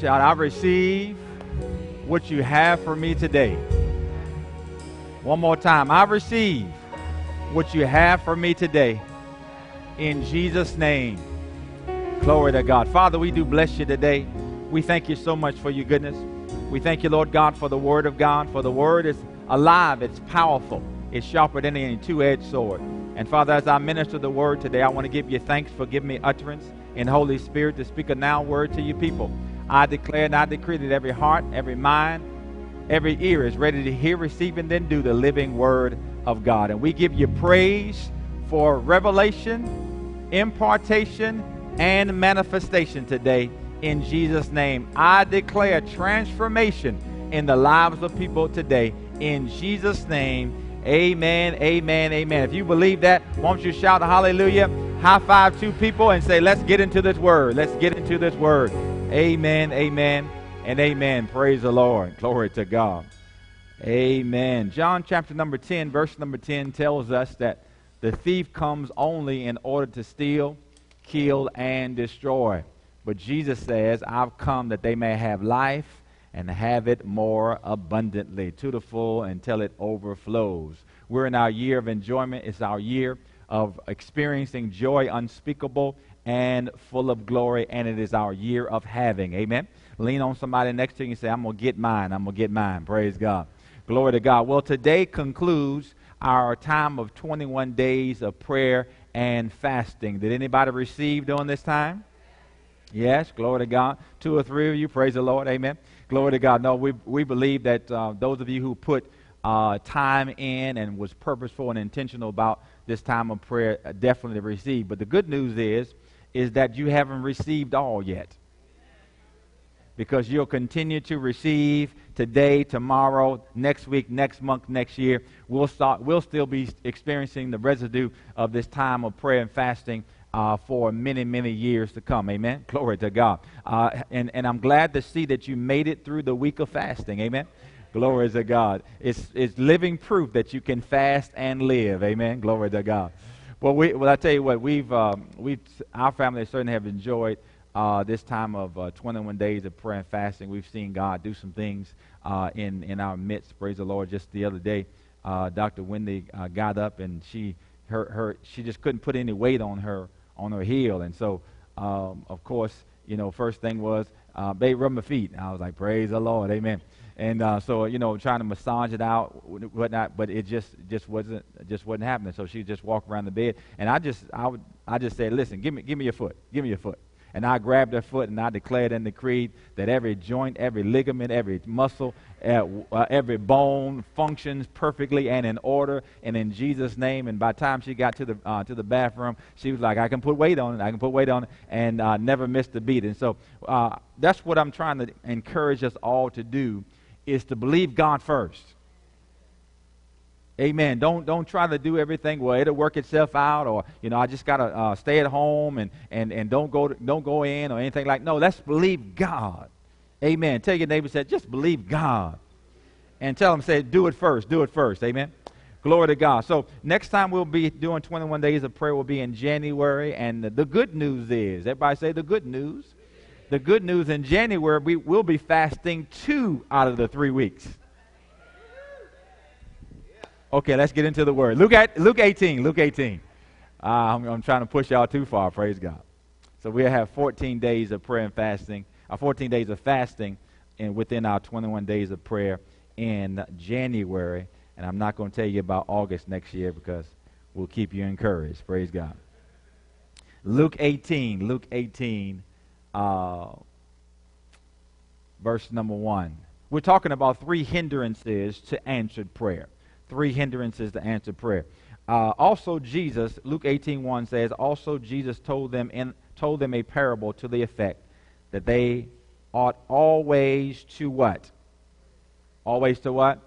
Shout, I receive what you have for me today. One more time. I receive what you have for me today. In Jesus' name. Glory to God. Father, we do bless you today. We thank you so much for your goodness. We thank you, Lord God, for the word of God, for the word is alive, it's powerful, it's sharper than any two edged sword. And Father, as I minister the word today, I want to give you thanks for giving me utterance in Holy Spirit to speak a now word to your people. I declare and I decree that every heart, every mind, every ear is ready to hear, receive, and then do the living word of God. And we give you praise for revelation, impartation, and manifestation today in Jesus' name. I declare transformation in the lives of people today in Jesus' name. Amen, amen, amen. If you believe that, won't you shout hallelujah? High five two people and say, let's get into this word. Let's get into this word. Amen, amen, and amen. Praise the Lord. Glory to God. Amen. John chapter number 10, verse number 10 tells us that the thief comes only in order to steal, kill, and destroy. But Jesus says, I've come that they may have life and have it more abundantly, to the full until it overflows. We're in our year of enjoyment. It's our year of experiencing joy unspeakable and full of glory, and it is our year of having. Amen. Lean on somebody next to you and say, I'm going to get mine. I'm going to get mine. Praise God. Glory to God. Well, today concludes our time of 21 days of prayer and fasting. Did anybody receive during this time? Yes, glory to God. Two or three of you, praise the Lord. Amen. Glory to God. No, we, we believe that uh, those of you who put uh, time in and was purposeful and intentional about this time of prayer uh, definitely received. But the good news is, is that you haven't received all yet. Because you'll continue to receive today, tomorrow, next week, next month, next year. We'll, start, we'll still be experiencing the residue of this time of prayer and fasting uh, for many, many years to come. Amen. Glory to God. Uh, and, and I'm glad to see that you made it through the week of fasting. Amen. Glory to God. It's, it's living proof that you can fast and live. Amen. Glory to God. Well, we, well I tell you what, we've, um, we've, our family certainly have enjoyed uh, this time of uh, 21 days of prayer and fasting. We've seen God do some things uh, in, in our midst. Praise the Lord. Just the other day, uh, Dr. Wendy uh, got up and she, her, her, she just couldn't put any weight on her on her heel. And so, um, of course, you know, first thing was, uh, babe, rub my feet. And I was like, praise the Lord, amen. And uh, so, you know, trying to massage it out, whatnot, but it just just wasn't just wasn't happening. So she just walked around the bed, and I just I would I just said, listen, give me give me your foot, give me your foot. And I grabbed her foot and I declared and decreed that every joint, every ligament, every muscle, uh, uh, every bone functions perfectly and in order and in Jesus' name. And by the time she got to the, uh, to the bathroom, she was like, I can put weight on it, I can put weight on it, and never missed a beat. And so that's what I'm trying to encourage us all to do is to believe God first. Amen. Don't don't try to do everything. Well, it'll work itself out, or you know, I just gotta uh, stay at home and and and don't go to, don't go in or anything like. No, let's believe God. Amen. Tell your neighbor, say, just believe God, and tell them, say, do it first. Do it first. Amen. Glory to God. So next time we'll be doing 21 days of prayer. will be in January, and the good news is, everybody say the good news. The good news in January, we will be fasting two out of the three weeks. Okay, let's get into the word. Luke, at, Luke 18. Luke 18. Uh, I'm, I'm, trying to push y'all too far. Praise God. So we'll have 14 days of prayer and fasting, uh, 14 days of fasting, and within our 21 days of prayer in January. And I'm not going to tell you about August next year because we'll keep you encouraged. Praise God. Luke 18. Luke 18, uh, verse number 1. We're talking about three hindrances to answered prayer three hindrances to answered prayer. Uh, also, Jesus, Luke 18 1 says, also Jesus told them, in, told them a parable to the effect that they ought always to what? Always to what?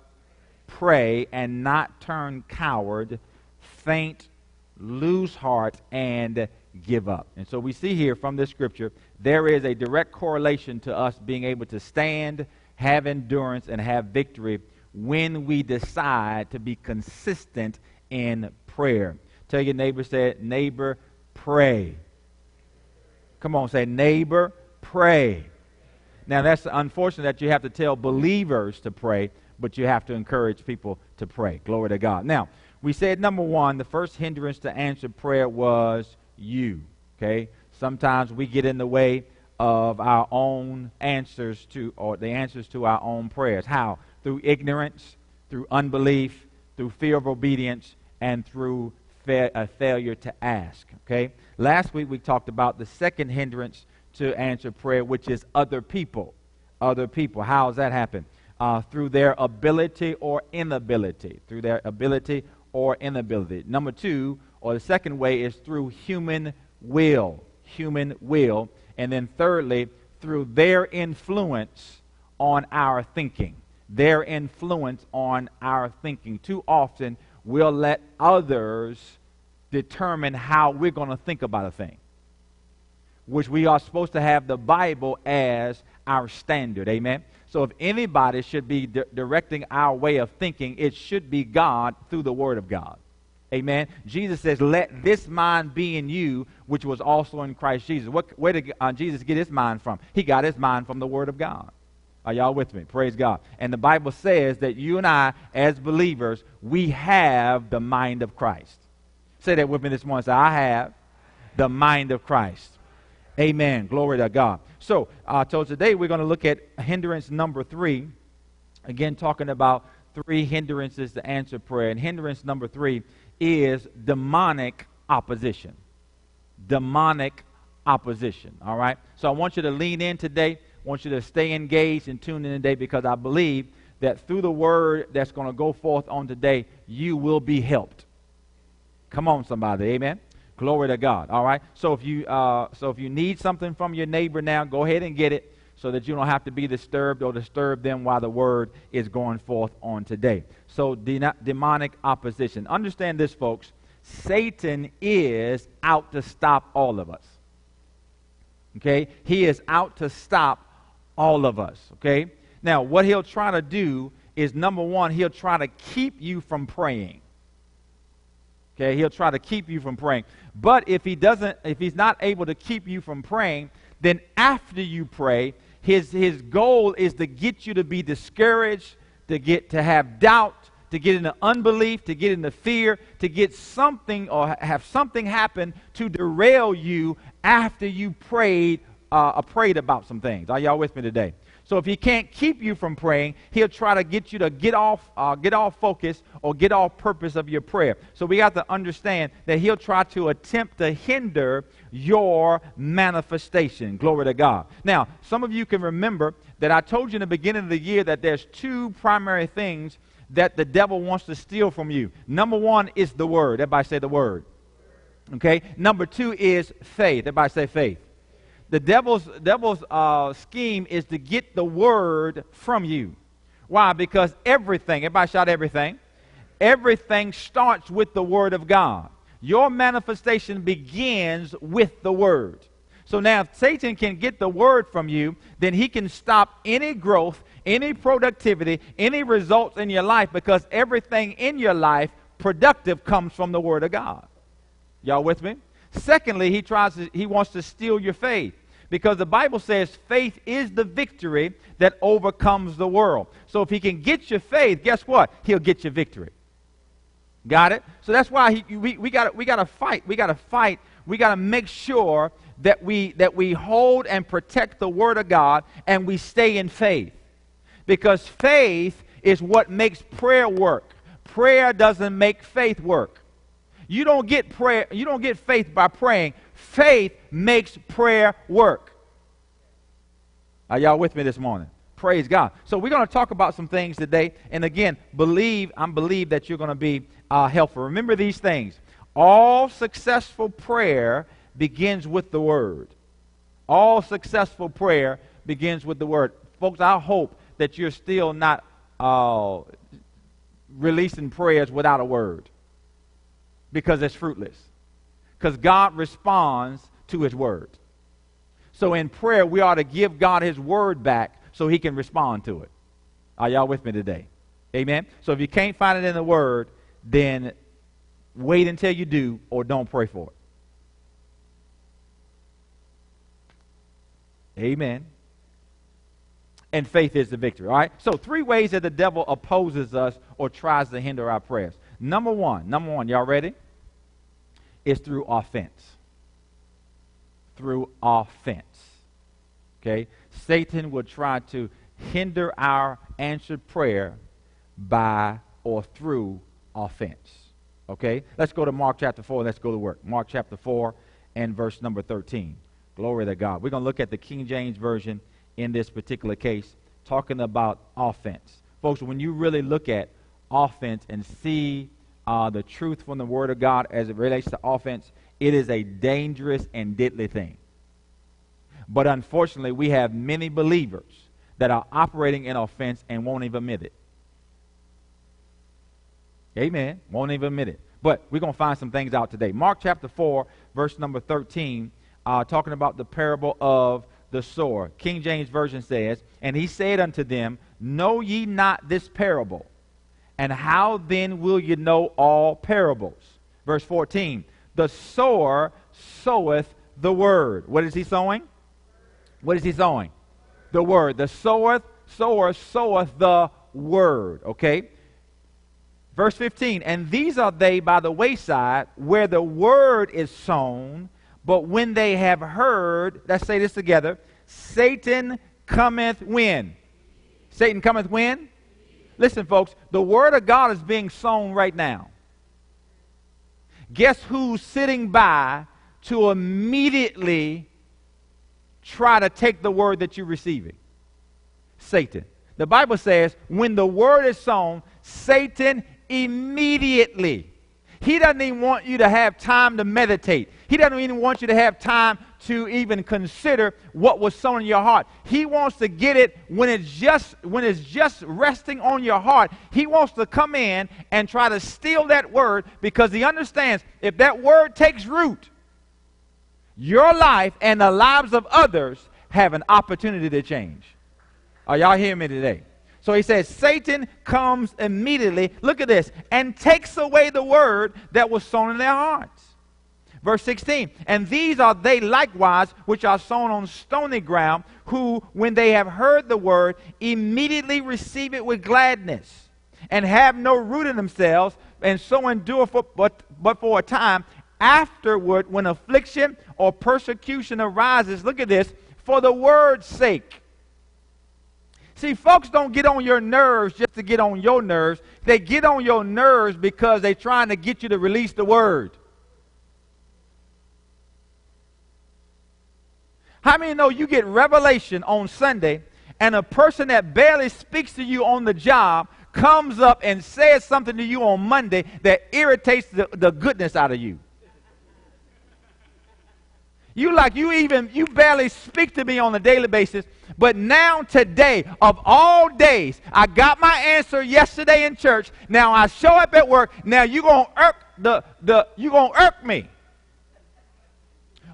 Pray and not turn coward, faint, lose heart, and give up. And so we see here from this scripture, there is a direct correlation to us being able to stand, have endurance, and have victory when we decide to be consistent in prayer. Tell your neighbor, say, neighbor, pray. Come on, say, neighbor, pray. Now, that's unfortunate that you have to tell believers to pray, but you have to encourage people to pray. Glory to God. Now, we said number one, the first hindrance to answer prayer was you. Okay? Sometimes we get in the way of our own answers to, or the answers to our own prayers. How? Through ignorance, through unbelief, through fear of obedience, and through fa- a failure to ask. Okay? Last week we talked about the second hindrance to answer prayer, which is other people. Other people. How does that happen? Uh, through their ability or inability. Through their ability or inability. Number two, or the second way, is through human will. Human will. And then thirdly, through their influence on our thinking. Their influence on our thinking. Too often, we'll let others determine how we're going to think about a thing, which we are supposed to have the Bible as our standard. Amen. So if anybody should be di- directing our way of thinking, it should be God through the Word of God. Amen. Jesus says, "Let this mind be in you, which was also in Christ Jesus." What, where did uh, Jesus get his mind from? He got his mind from the Word of God. Are y'all with me? Praise God. And the Bible says that you and I, as believers, we have the mind of Christ. Say that with me this morning. Say, I have the mind of Christ. Amen. Glory to God. So, uh, so today we're going to look at hindrance number three. Again, talking about three hindrances to answer prayer. And hindrance number three is demonic opposition. Demonic opposition. All right? So I want you to lean in today. I want you to stay engaged and tune in today because I believe that through the word that's going to go forth on today, you will be helped. Come on, somebody. Amen. Glory to God. All right. So if you uh, so if you need something from your neighbor now, go ahead and get it so that you don't have to be disturbed or disturb them while the word is going forth on today. So de- demonic opposition. Understand this, folks. Satan is out to stop all of us. Okay? He is out to stop all of us. Okay? Now, what he'll try to do is number one, he'll try to keep you from praying. Okay, he'll try to keep you from praying. But if he doesn't, if he's not able to keep you from praying, then after you pray, his, his goal is to get you to be discouraged, to get to have doubt, to get into unbelief, to get into fear, to get something or have something happen to derail you after you prayed, uh, prayed about some things. Are y'all with me today? So if he can't keep you from praying, he'll try to get you to get off, uh, get off focus or get off purpose of your prayer. So we got to understand that he'll try to attempt to hinder your manifestation. Glory to God. Now, some of you can remember that I told you in the beginning of the year that there's two primary things that the devil wants to steal from you. Number one is the word. Everybody say the word. Okay. Number two is faith. Everybody say faith the devil's, devil's uh, scheme is to get the word from you. Why? Because everything, everybody shout everything, everything starts with the word of God. Your manifestation begins with the word. So now, if Satan can get the word from you, then he can stop any growth, any productivity, any results in your life because everything in your life productive comes from the word of God. Y'all with me? Secondly, he tries to, he wants to steal your faith because the Bible says faith is the victory that overcomes the world. So if he can get your faith, guess what? He'll get your victory. Got it? So that's why he, we, we got we to fight. We got to fight. We got to make sure that we, that we hold and protect the Word of God and we stay in faith. Because faith is what makes prayer work. Prayer doesn't make faith work. You don't get prayer, you don't get faith by praying. Faith makes prayer work. Are y'all with me this morning? Praise God. So we're going to talk about some things today. And again, believe, I believe that you're going to be uh, helpful. Remember these things. All successful prayer begins with the word. All successful prayer begins with the word. Folks, I hope that you're still not uh, releasing prayers without a word because it's fruitless because God responds to his word. So in prayer, we ought to give God his word back so he can respond to it. Are y'all with me today? Amen. So if you can't find it in the word, then wait until you do or don't pray for it. Amen. and faith is the victory. All right? So, three ways that the devil opposes us or tries to hinder our prayers. Number one, number one, y'all ready? Is through offense. Through offense. Okay? Satan will try to hinder our answered prayer by or through offense. Okay? Let's go to Mark chapter 4. Let's go to work. Mark chapter 4 and verse number 13. Glory to God. We're going to look at the King James Version in this particular case, talking about offense. Folks, when you really look at offense and see uh, the truth from the Word of God as it relates to offense, it is a dangerous and deadly thing. But unfortunately, we have many believers that are operating in offense and won't even admit it. Amen. Won't even admit it. But we're going to find some things out today. Mark chapter 4, verse number 13, uh, talking about the parable of the sower. King James Version says, And he said unto them, Know ye not this parable? And how then will ye know all parables? Verse 14, The sower soweth the word. What is he sowing? What is he sowing? The word. The sower, sower soweth the word. Okay? Verse 15, and these are they by the wayside where the word is sown, but when they have heard, let's say this together Satan cometh when? Satan cometh when? Listen, folks, the word of God is being sown right now. Guess who's sitting by to immediately try to take the word that you're receiving? Satan. The Bible says when the word is sown, Satan immediately. He doesn't even want you to have time to meditate. He doesn't even want you to have time to even consider what was sown in your heart. He wants to get it when it's just when it's just resting on your heart. He wants to come in and try to steal that word because he understands if that word takes root, your life and the lives of others have an opportunity to change. Are y'all hearing me today? So he says, Satan comes immediately, look at this, and takes away the word that was sown in their hearts. Verse 16, and these are they likewise which are sown on stony ground, who, when they have heard the word, immediately receive it with gladness, and have no root in themselves, and so endure for, but, but for a time. Afterward, when affliction or persecution arises, look at this, for the word's sake See, folks don't get on your nerves just to get on your nerves. They get on your nerves because they're trying to get you to release the word. How many know you get revelation on Sunday and a person that barely speaks to you on the job comes up and says something to you on Monday that irritates the, the goodness out of you? You like you even you barely speak to me on a daily basis, but now today of all days, I got my answer yesterday in church. Now I show up at work. Now you gonna irk the the you gonna irk me.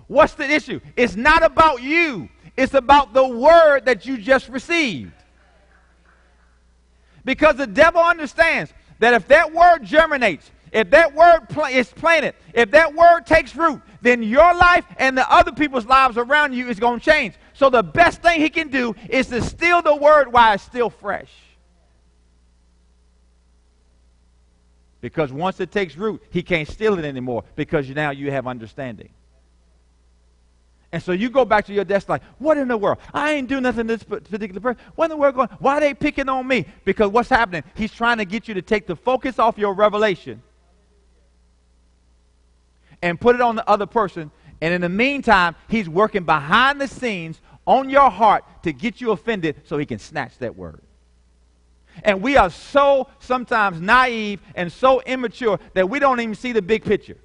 What's the issue? It's not about you. It's about the word that you just received. Because the devil understands that if that word germinates, if that word pl- is planted, if that word takes root, then your life and the other people's lives around you is going to change. So the best thing he can do is to steal the word while it's still fresh. Because once it takes root, he can't steal it anymore because now you have understanding. And so you go back to your desk like, what in the world? I ain't doing nothing to this particular person. What in the world going? Why are they picking on me? Because what's happening? He's trying to get you to take the focus off your revelation and put it on the other person. And in the meantime, he's working behind the scenes on your heart to get you offended so he can snatch that word. And we are so sometimes naive and so immature that we don't even see the big picture.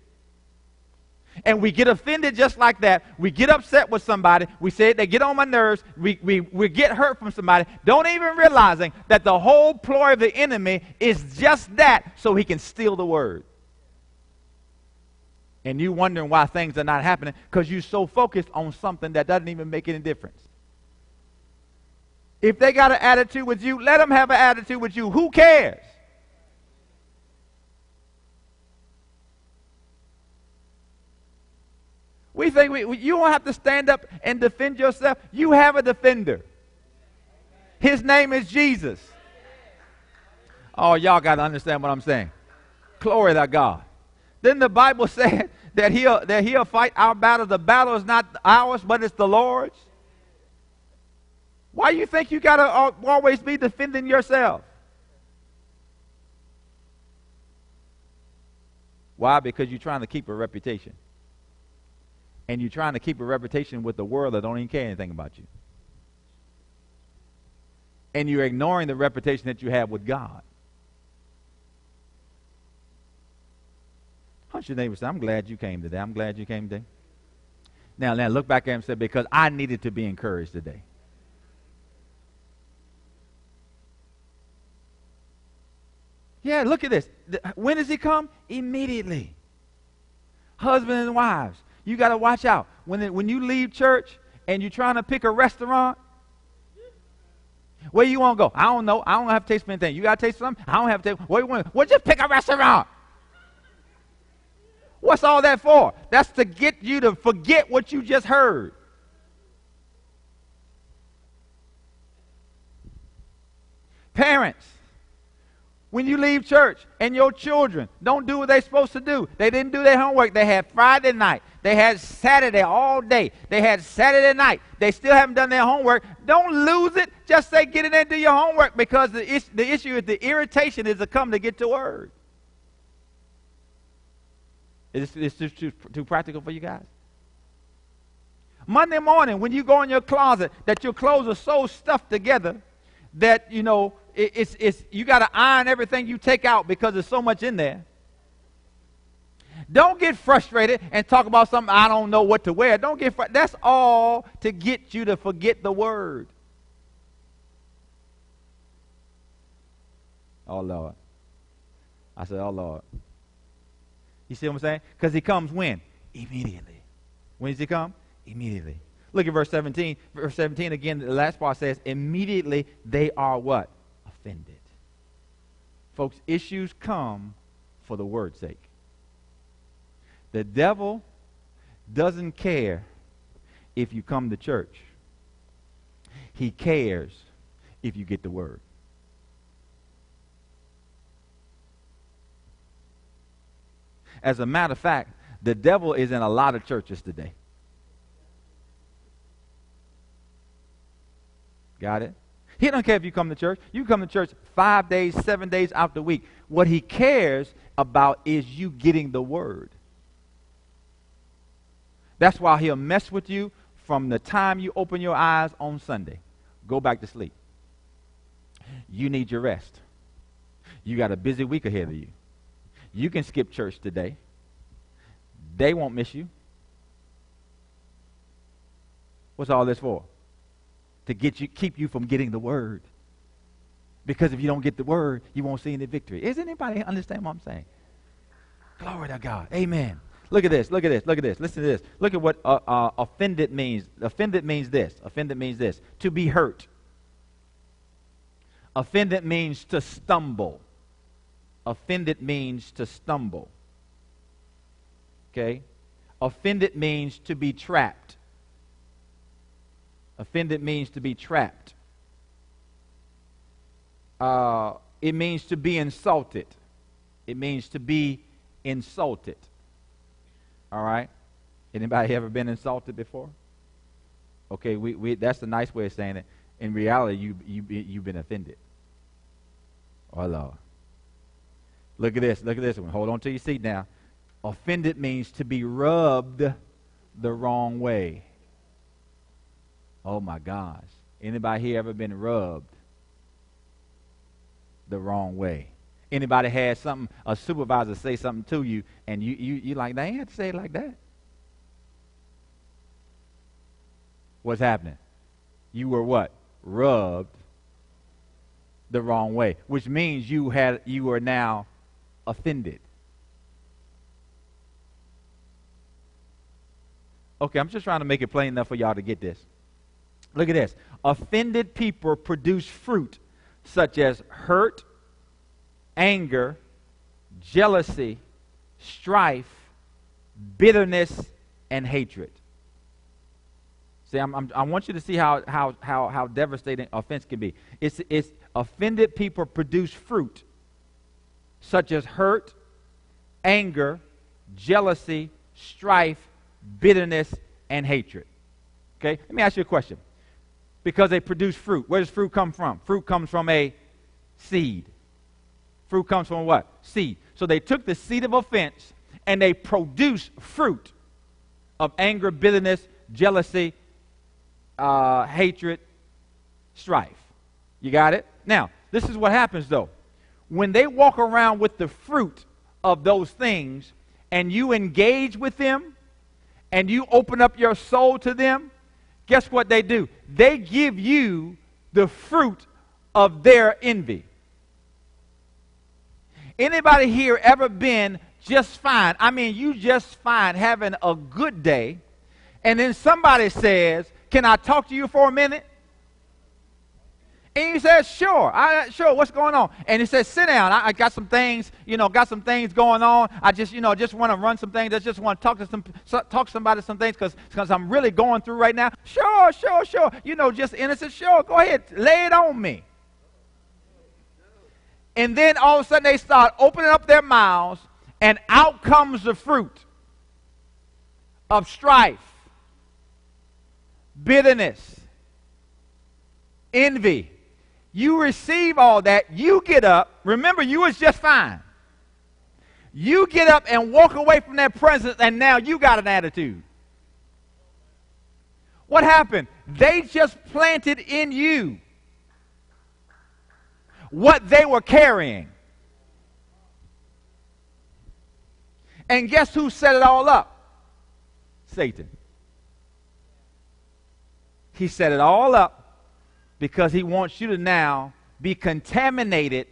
And we get offended just like that. We get upset with somebody. We say they get on my nerves. We, we, we get hurt from somebody. Don't even realizing that the whole ploy of the enemy is just that so he can steal the word and you wondering why things are not happening because you're so focused on something that doesn't even make any difference. If they got an attitude with you, let them have an attitude with you. Who cares? We think we, you don't have to stand up and defend yourself. You have a defender. His name is Jesus. Oh, y'all got to understand what I'm saying. Glory to God. Then the Bible said that he'll, that he'll fight our battle. The battle is not ours, but it's the Lord's. Why do you think you got to always be defending yourself? Why? Because you're trying to keep a reputation. And you're trying to keep a reputation with the world that don't even care anything about you. And you're ignoring the reputation that you have with God. Hush your neighbor say, I'm glad you came today. I'm glad you came today. Now, now look back at him and say, because I needed to be encouraged today. Yeah, look at this. When does he come? Immediately. Husbands and wives, you got to watch out. When, when you leave church and you're trying to pick a restaurant, where you want to go? I don't know. I don't have to taste anything. You got to taste something? I don't have to taste. Where you want? Well, just pick a restaurant. What's all that for? That's to get you to forget what you just heard. Parents, when you leave church and your children don't do what they're supposed to do. They didn't do their homework. They had Friday night. They had Saturday all day. They had Saturday night. They still haven't done their homework. Don't lose it. Just say get it and do your homework because the, is, the issue is the irritation is to come to get to word. Is this, this too, too practical for you guys? Monday morning, when you go in your closet, that your clothes are so stuffed together that, you know, it, it's, it's, you got to iron everything you take out because there's so much in there. Don't get frustrated and talk about something I don't know what to wear. Don't get fr- that's all to get you to forget the word. Oh Lord. I said, Oh Lord. You see what I'm saying? Because he comes when? Immediately. When does he come? Immediately. Look at verse 17. Verse 17 again, the last part says, immediately they are what? offended. Folks, issues come for the word's sake. The devil doesn't care if you come to church. He cares if you get the word. As a matter of fact, the devil is in a lot of churches today. Got it? He don't care if you come to church. You come to church five days, seven days out the week. What he cares about is you getting the word. That's why he'll mess with you from the time you open your eyes on Sunday. Go back to sleep. You need your rest. You got a busy week ahead of you. You can skip church today. They won't miss you. What's all this for? to get you, keep you from getting the word. Because if you don't get the word, you won't see any victory. Is anybody understand what I'm saying? Glory to God. Amen. Look at this. Look at this. Look at this. Listen to this. Look at what uh, uh, offended means. Offended means this. Offended means this. To be hurt. Offended means to stumble. Offended means to stumble. Okay? Offended means to be trapped. Offended means to be trapped. Uh, it means to be insulted. It means to be insulted. All right? Anybody ever been insulted before? Okay, we, we, that's a nice way of saying it. In reality, you, you, you've been offended. Oh, Lord. Look at this. Look at this one. Hold on to your seat now. Offended means to be rubbed the wrong way. Oh my gosh. Anybody here ever been rubbed the wrong way? Anybody had something, a supervisor say something to you, and you you you like, they have to say it like that. What's happening? You were what? Rubbed the wrong way, which means you had you are now offended. Okay, I'm just trying to make it plain enough for y'all to get this. Look at this. Offended people produce fruit such as hurt, anger, jealousy, strife, bitterness, and hatred. See, I'm, I'm, i want you to see how, how, how, how devastating offense can be. It's, it's offended people produce fruit such as hurt, anger, jealousy, strife, bitterness, and hatred. Okay? Let me ask you a question. Because they produce fruit. Where does fruit come from? Fruit comes from a seed. Fruit comes from what? Seed. So they took the seed of offense and they produced fruit of anger, bitterness, jealousy, uh, hatred, strife. You got it? Now, this is what happens though. When they walk around with the fruit of those things and you engage with them and you open up your soul to them, guess what they do? They give you the fruit of their envy. Anybody here ever been just fine? I mean, you just fine having a good day, and then somebody says, Can I talk to you for a minute? And he says, sure, I, sure, what's going on? And he says, sit down. I, I, got some things, you know, got some things going on. I just, you know, just want to run some things. I just want to talk to some, talk to somebody some things because I'm really going through right now. Sure, sure, sure. You know, just innocent. Sure, go ahead, lay it on me. And then all of a sudden they start opening up their mouths and out comes the fruit of strife, bitterness, envy, you receive all that, you get up. Remember, you was just fine. You get up and walk away from that presence, and now you got an attitude. What happened? They just planted in you what they were carrying. And guess who set it all up? Satan. He set it all up because he wants you to now be contaminated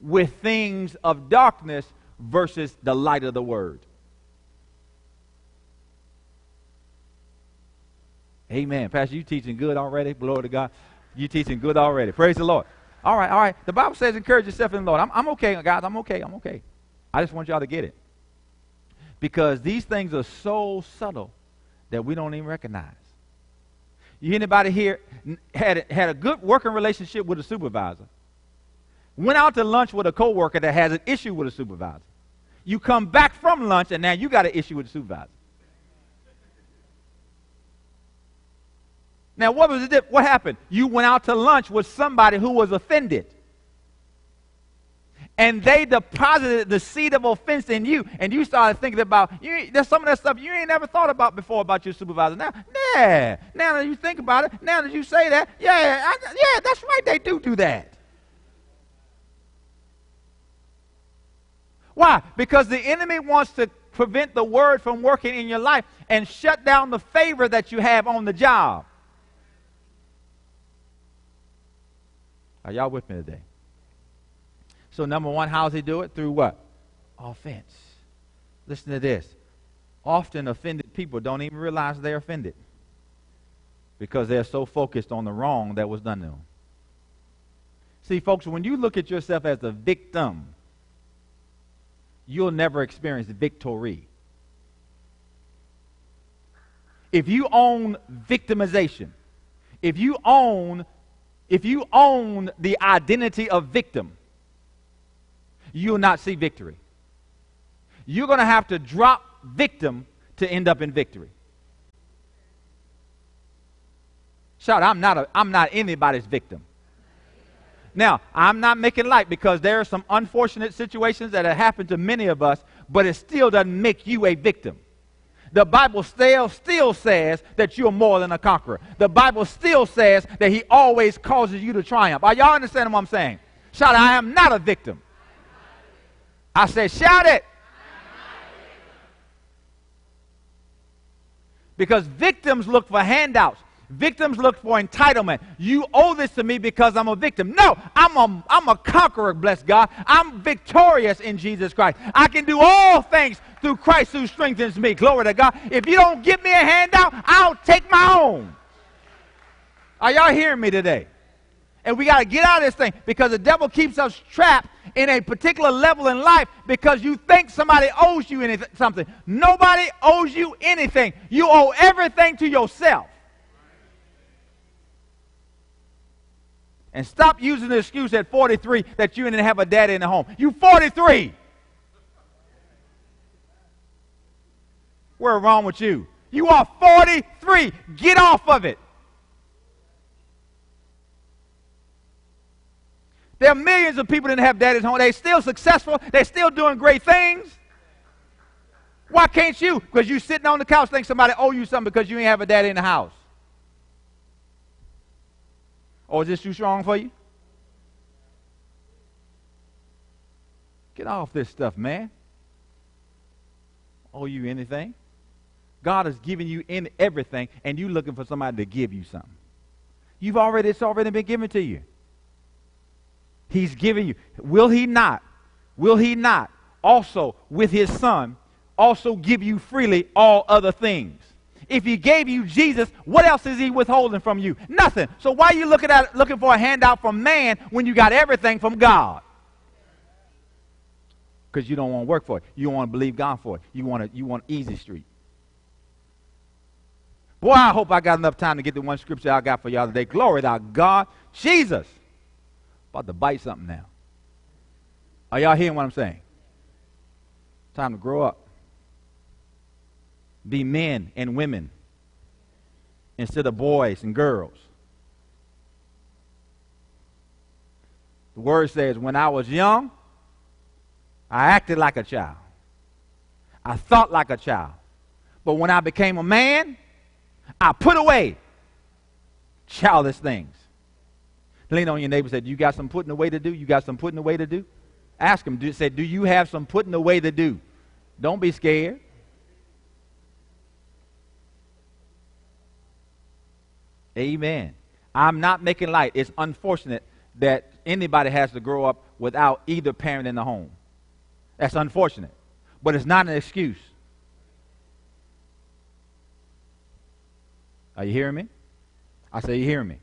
with things of darkness versus the light of the word. Amen. Pastor, you teaching good already. Glory to God. You teaching good already. Praise the Lord. All right, all right. The Bible says encourage yourself in the Lord. I'm, I'm okay, guys. I'm okay. I'm okay. I just want y'all to get it. Because these things are so subtle that we don't even recognize. You anybody here had, had a good working relationship with a supervisor? Went out to lunch with a coworker that has an issue with a supervisor. You come back from lunch and now you got an issue with the supervisor. Now, what was it? What happened? You went out to lunch with somebody who was offended and they deposited the seed of offense in you, and you started thinking about you, there's some of that stuff you ain't never thought about before about your supervisor. Now, yeah, now that you think about it, now that you say that, yeah, I, yeah, that's right, they do do that. Why? Because the enemy wants to prevent the word from working in your life and shut down the favor that you have on the job. Are y'all with me today? So, number one, how does he do it? Through what? Offense. Listen to this. Often offended people don't even realize they're offended because they're so focused on the wrong that was done to them. See, folks, when you look at yourself as a victim, you'll never experience victory. If you own victimization, if you own if you own the identity of victim, you'll not see victory. You're going to have to drop victim to end up in victory. Shout, I'm not, a, I'm not anybody's victim. Now, I'm not making light because there are some unfortunate situations that have happened to many of us, but it still doesn't make you a victim. The Bible still, still says that you're more than a conqueror. The Bible still says that He always causes you to triumph. Are y'all understanding what I'm saying? Shout, I am not a victim. I said, shout it. Because victims look for handouts. Victims look for entitlement. You owe this to me because I'm a victim. No, I'm a, I'm a conqueror, bless God. I'm victorious in Jesus Christ. I can do all things through Christ who strengthens me. Glory to God. If you don't give me a handout, I'll take my own. Are y'all hearing me today? And we got to get out of this thing because the devil keeps us trapped in a particular level in life because you think somebody owes you anything, something. Nobody owes you anything. You owe everything to yourself. And stop using the excuse at 43 that you didn't have a daddy in the home. You 43. Where wrong with you? You are 43. Get off of it. There are millions of people that have daddies home. They're still successful. They're still doing great things. Why can't you? Because you sitting on the couch thinking somebody owe you something because you ain't have a daddy in the house. Or is this too strong for you? Get off this stuff, man. Owe you anything? God has given you in everything, and you looking for somebody to give you something. You've already, it's already been given to you. He's giving you. Will he not? Will he not also with his son also give you freely all other things? If he gave you Jesus, what else is he withholding from you? Nothing. So why are you looking at looking for a handout from man when you got everything from God? Because you don't want to work for it. You don't want to believe God for it. You want to, you want easy street. Boy, I hope I got enough time to get the one scripture I got for y'all today. Glory to God. Jesus. About to bite something now. Are y'all hearing what I'm saying? Time to grow up. Be men and women instead of boys and girls. The word says, when I was young, I acted like a child. I thought like a child. But when I became a man, I put away childish things. Lean on your neighbor and say, You got some putting away to do? You got some putting away to do? Ask him, do, say, Do you have some putting away to do? Don't be scared. Amen. I'm not making light. It's unfortunate that anybody has to grow up without either parent in the home. That's unfortunate. But it's not an excuse. Are you hearing me? I say, You hearing me?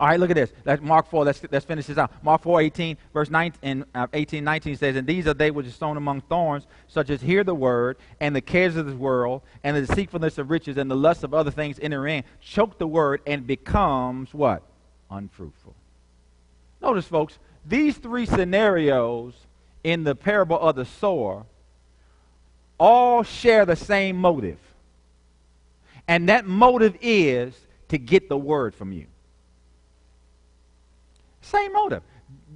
All right, look at this. That's Mark 4. Let's, let's finish this out. Mark 4, 18, verse 19, and, uh, 18, 19 says, And these are they which are sown among thorns, such as hear the word, and the cares of this world, and the deceitfulness of riches, and the lust of other things enter in, choke the word, and becomes what? Unfruitful. Notice, folks, these three scenarios in the parable of the sower all share the same motive. And that motive is to get the word from you. Same motive.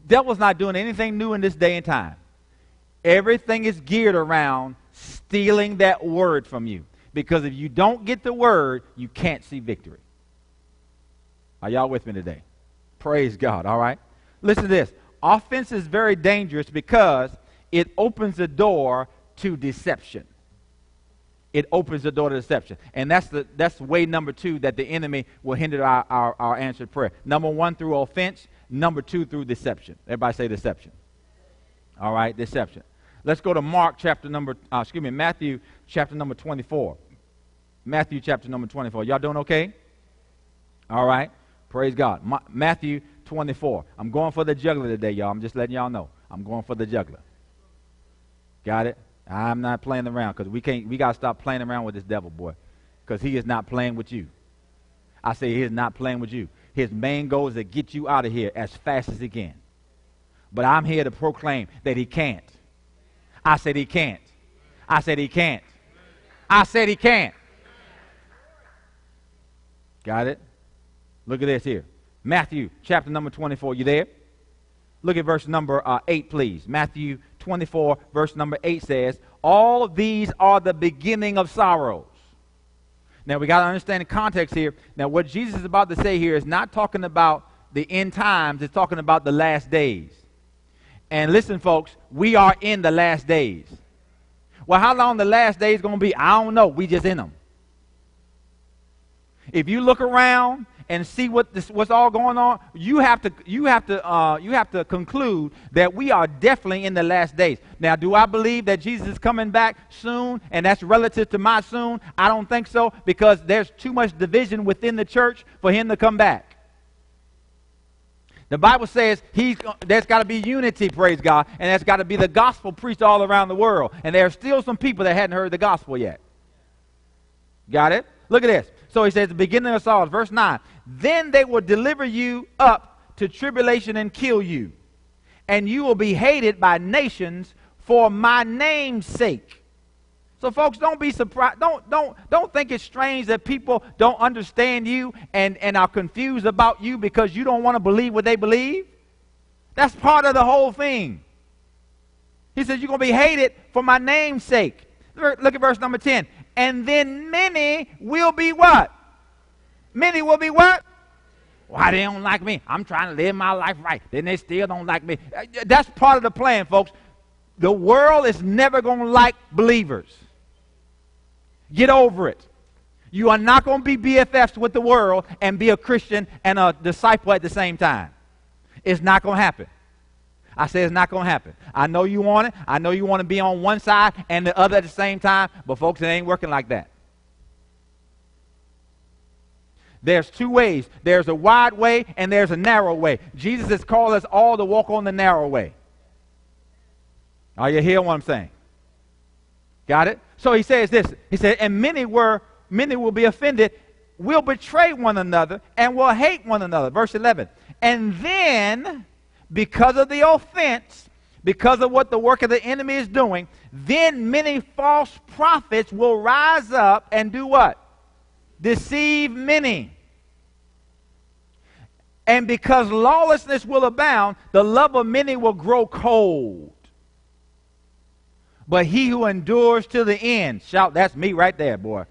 Devil's not doing anything new in this day and time. Everything is geared around stealing that word from you. Because if you don't get the word, you can't see victory. Are y'all with me today? Praise God, all right? Listen to this. Offense is very dangerous because it opens the door to deception it opens the door to deception. And that's, the, that's way number two that the enemy will hinder our, our, our answered prayer. Number one, through offense. Number two, through deception. Everybody say deception. All right, deception. Let's go to Mark chapter number, uh, excuse me, Matthew chapter number 24. Matthew chapter number 24. Y'all doing okay? All right. Praise God. Ma- Matthew 24. I'm going for the juggler today, y'all. I'm just letting y'all know. I'm going for the juggler. Got it? I'm not playing around because we can't. We gotta stop playing around with this devil boy, because he is not playing with you. I say he is not playing with you. His main goal is to get you out of here as fast as he can. But I'm here to proclaim that he can't. I said he can't. I said he can't. I said he can't. Got it? Look at this here. Matthew chapter number 24. You there? Look at verse number uh, 8, please. Matthew 24, verse number 8 says, All these are the beginning of sorrows. Now, we got to understand the context here. Now, what Jesus is about to say here is not talking about the end times, it's talking about the last days. And listen, folks, we are in the last days. Well, how long the last days going to be? I don't know. We just in them. If you look around and see what this, what's all going on, you have to you have to uh, you have to conclude that we are definitely in the last days. Now, do I believe that Jesus is coming back soon, and that's relative to my soon? I don't think so because there's too much division within the church for him to come back. The Bible says he's, there's got to be unity, praise God, and there's got to be the gospel preached all around the world. And there are still some people that hadn't heard the gospel yet. Got it? Look at this. So he says, the beginning of sorrows, verse 9. Then they will deliver you up to tribulation and kill you, and you will be hated by nations for my name's sake. So, folks, don't be surprised. Don't, don't, don't think it's strange that people don't understand you and, and are confused about you because you don't want to believe what they believe. That's part of the whole thing. He says, You're going to be hated for my name's sake. Look at verse number 10. And then many will be what? Many will be what? Why they don't like me? I'm trying to live my life right. Then they still don't like me. Uh, that's part of the plan, folks. The world is never going to like believers. Get over it. You are not going to be BFFs with the world and be a Christian and a disciple at the same time. It's not going to happen. I say it's not going to happen. I know you want it. I know you want to be on one side and the other at the same time, but folks, it ain't working like that. There's two ways. There's a wide way and there's a narrow way. Jesus has called us all to walk on the narrow way. Are you hearing what I'm saying? Got it? So he says this. He said, and many were many will be offended, will betray one another, and will hate one another. Verse 11. And then because of the offense, because of what the work of the enemy is doing, then many false prophets will rise up and do what? Deceive many. And because lawlessness will abound, the love of many will grow cold. But he who endures to the end, shout, that's me right there, boy.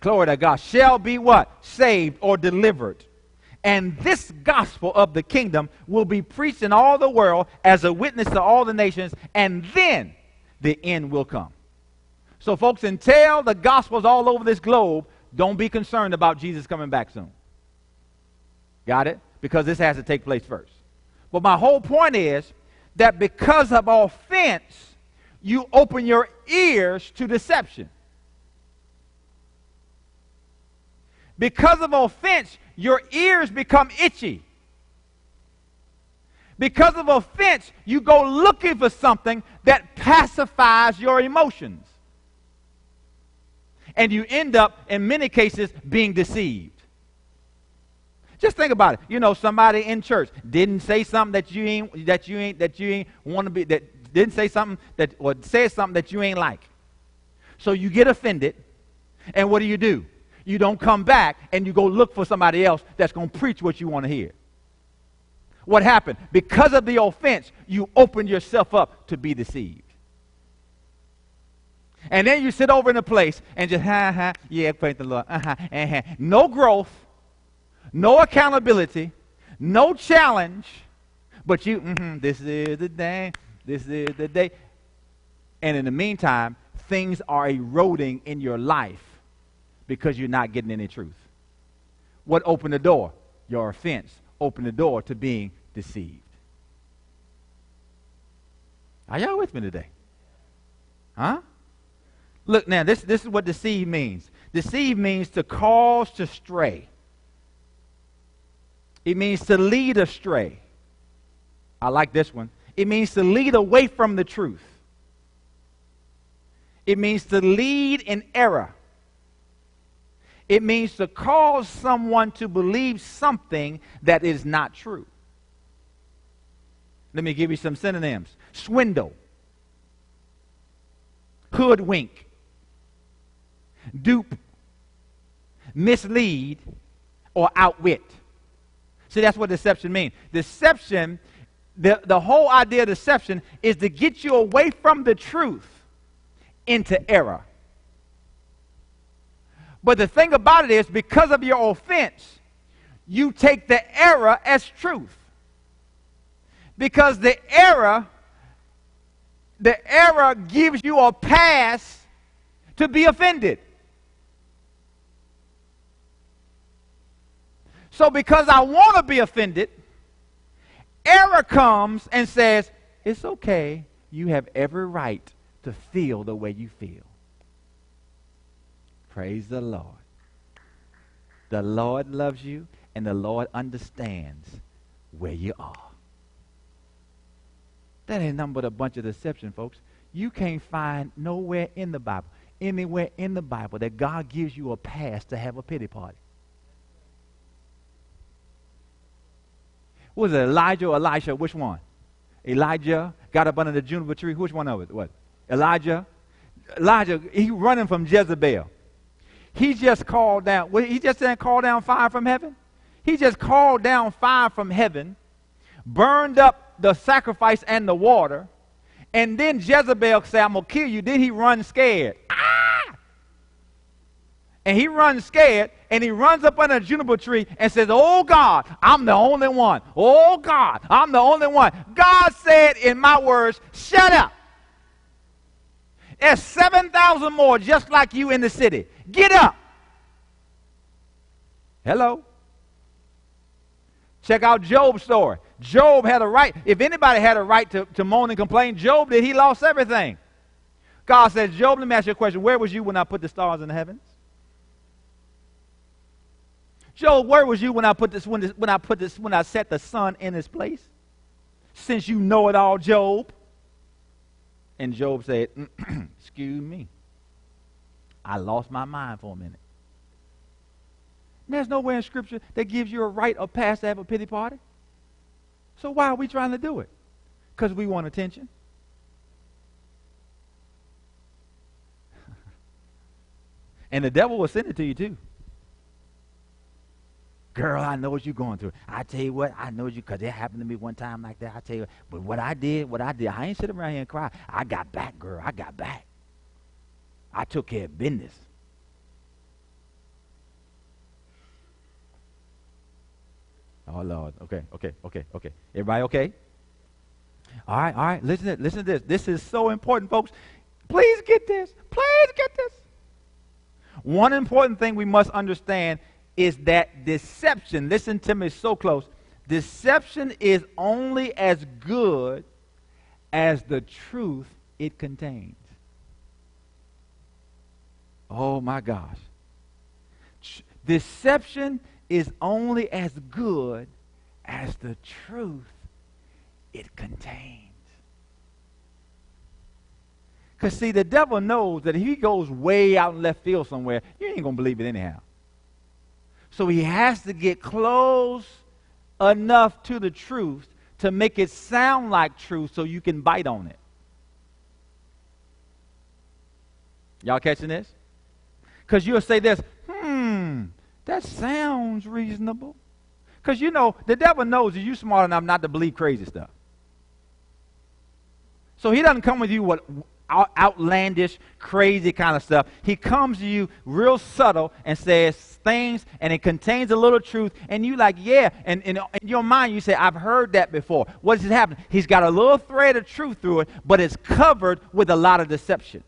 Glory to God, shall be what? Saved or delivered. And this gospel of the kingdom will be preached in all the world as a witness to all the nations, and then the end will come. So, folks, until the gospel's all over this globe, don't be concerned about Jesus coming back soon. Got it? Because this has to take place first. But my whole point is that because of offense, you open your ears to deception. Because of offense, your ears become itchy. Because of offense, you go looking for something that pacifies your emotions. And you end up, in many cases, being deceived. Just think about it. You know, somebody in church didn't say something that you ain't that you ain't that you ain't want to be that didn't say something that or said something that you ain't like. So you get offended, and what do you do? You don't come back and you go look for somebody else that's going to preach what you want to hear. What happened? Because of the offense, you opened yourself up to be deceived. And then you sit over in a place and just, ha ha, yeah, praise the Lord. Uh-huh, uh-huh. No growth, no accountability, no challenge, but you, mm-hmm, this is the day, this is the day. And in the meantime, things are eroding in your life because you're not getting any truth. What opened the door? Your offense opened the door to being deceived. Are y'all with me today? Huh? Look now, this, this is what deceive means. Deceive means to cause to stray. It means to lead astray. I like this one. It means to lead away from the truth. It means to lead in error. It means to cause someone to believe something that is not true. Let me give you some synonyms swindle, hoodwink, dupe, mislead, or outwit. See, that's what deception means. Deception, the, the whole idea of deception is to get you away from the truth into error. But the thing about it is, because of your offense, you take the error as truth. Because the error, the error gives you a pass to be offended. So, because I want to be offended, error comes and says, It's okay. You have every right to feel the way you feel. Praise the Lord. The Lord loves you, and the Lord understands where you are. That ain't nothing but a bunch of deception, folks. You can't find nowhere in the Bible, anywhere in the Bible that God gives you a pass to have a pity party. Was it Elijah or Elisha? Which one? Elijah got up under the juniper tree. Which one of it? What? Elijah? Elijah, he running from Jezebel. He just called down, well, he just didn't call down fire from heaven. He just called down fire from heaven, burned up the sacrifice and the water, and then Jezebel said, I'm going to kill you. Then he runs scared. Ah! And he runs scared, and he runs up under a juniper tree and says, Oh God, I'm the only one. Oh God, I'm the only one. God said, in my words, shut up. There's 7,000 more just like you in the city. Get up. Hello. Check out Job's story. Job had a right. If anybody had a right to, to moan and complain, Job did. He lost everything. God says, Job, let me ask you a question. Where was you when I put the stars in the heavens? Job, where was you when I put this when, this, when I put this when I set the sun in its place? Since you know it all, Job. And Job said, Excuse me. I lost my mind for a minute. There's nowhere in Scripture that gives you a right or pass to have a pity party. So why are we trying to do it? Because we want attention. and the devil will send it to you too. Girl, I know what you're going through. I tell you what, I know you because it happened to me one time like that. I tell you, but what I did, what I did, I ain't sitting around here and cry. I got back, girl. I got back. I took care of business. Oh Lord. Okay, okay, okay, okay. Everybody okay? All right, all right. Listen to listen to this. This is so important, folks. Please get this. Please get this. One important thing we must understand is that deception, listen to me so close. Deception is only as good as the truth it contains. Oh my gosh. Deception is only as good as the truth it contains. Because, see, the devil knows that if he goes way out in left field somewhere, you ain't going to believe it anyhow. So he has to get close enough to the truth to make it sound like truth so you can bite on it. Y'all catching this? Because you'll say this, hmm, that sounds reasonable. Because you know, the devil knows that you're smart enough not to believe crazy stuff. So he doesn't come with you with outlandish, crazy kind of stuff. He comes to you real subtle and says things, and it contains a little truth, and you like, yeah. And, and in your mind, you say, I've heard that before. What is it? He's got a little thread of truth through it, but it's covered with a lot of deception.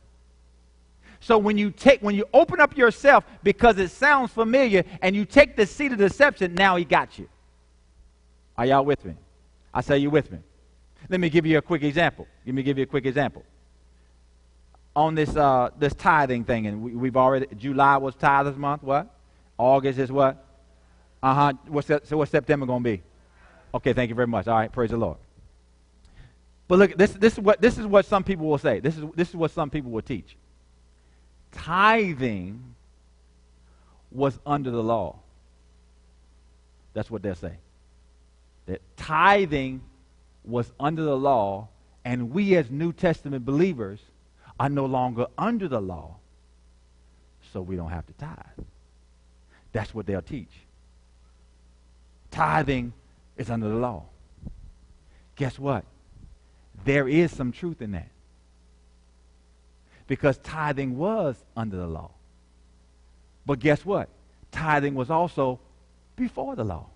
So when you take, when you open up yourself because it sounds familiar, and you take the seed of deception, now he got you. Are y'all with me? I say you with me. Let me give you a quick example. Let me give you a quick example. On this uh, this tithing thing, and we, have already July was tithers month. What? August is what? Uh huh. What's that, so what's September to be? Okay, thank you very much. All right, praise the Lord. But look, this, this, is what, this is what some people will say. This is, this is what some people will teach. Tithing was under the law. That's what they're saying. That tithing was under the law, and we as New Testament believers are no longer under the law, so we don't have to tithe. That's what they'll teach. Tithing is under the law. Guess what? There is some truth in that. Because tithing was under the law. But guess what? Tithing was also before the law.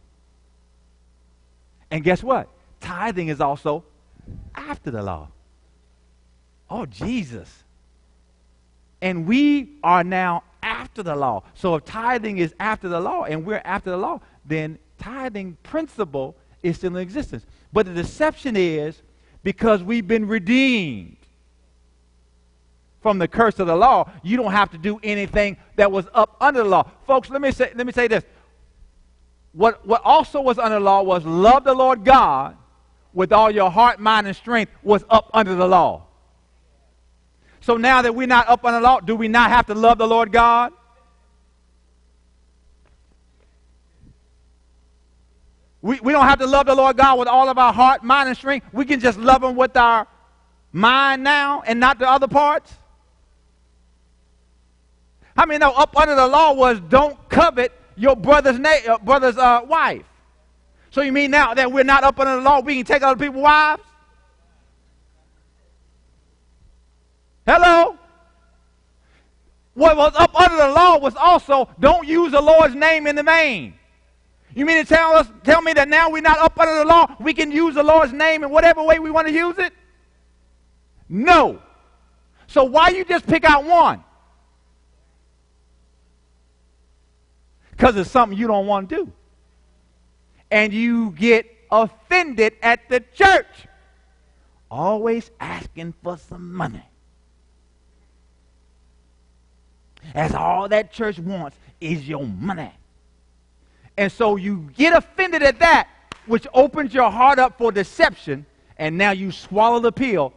And guess what? Tithing is also after the law. Oh, Jesus. And we are now after the law. So if tithing is after the law and we're after the law, then tithing principle is still in existence. But the deception is because we've been redeemed from the curse of the law, you don't have to do anything that was up under the law. Folks, let me say, let me say this. What, what also was under the law was love the Lord God with all your heart, mind, and strength was up under the law. So now that we're not up under the law, do we not have to love the Lord God? We, we don't have to love the Lord God with all of our heart, mind, and strength. We can just love Him with our mind now and not the other parts. I many know up under the law was don't covet your brother's na- uh, brother's uh, wife? So you mean now that we're not up under the law, we can take other people's wives? Hello? What was up under the law was also don't use the Lord's name in the vain. You mean to tell us, tell me that now we're not up under the law, we can use the Lord's name in whatever way we want to use it? No. So why you just pick out one? Because it's something you don't want to do. And you get offended at the church. Always asking for some money. That's all that church wants is your money. And so you get offended at that, which opens your heart up for deception, and now you swallow the pill.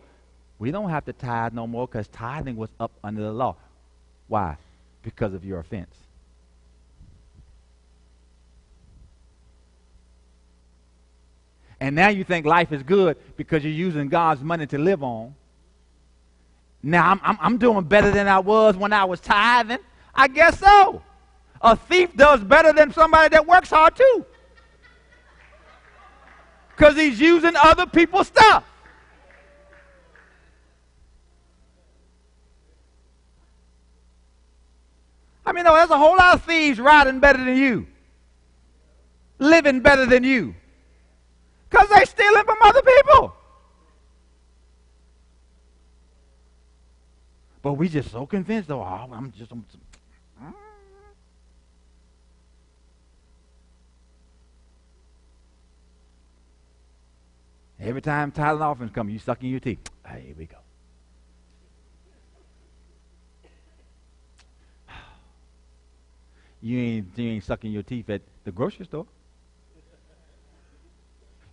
We don't have to tithe no more because tithing was up under the law. Why? Because of your offense. And now you think life is good because you're using God's money to live on. Now I'm, I'm, I'm doing better than I was when I was tithing. I guess so. A thief does better than somebody that works hard too. Because he's using other people's stuff. I mean, no, there's a whole lot of thieves riding better than you, living better than you, because they're stealing from other people. But we just so convinced, though, oh, I'm just, I'm, mm. Every time tithing offerings come, you sucking your teeth. Here we go. You ain't, you ain't sucking your teeth at the grocery store.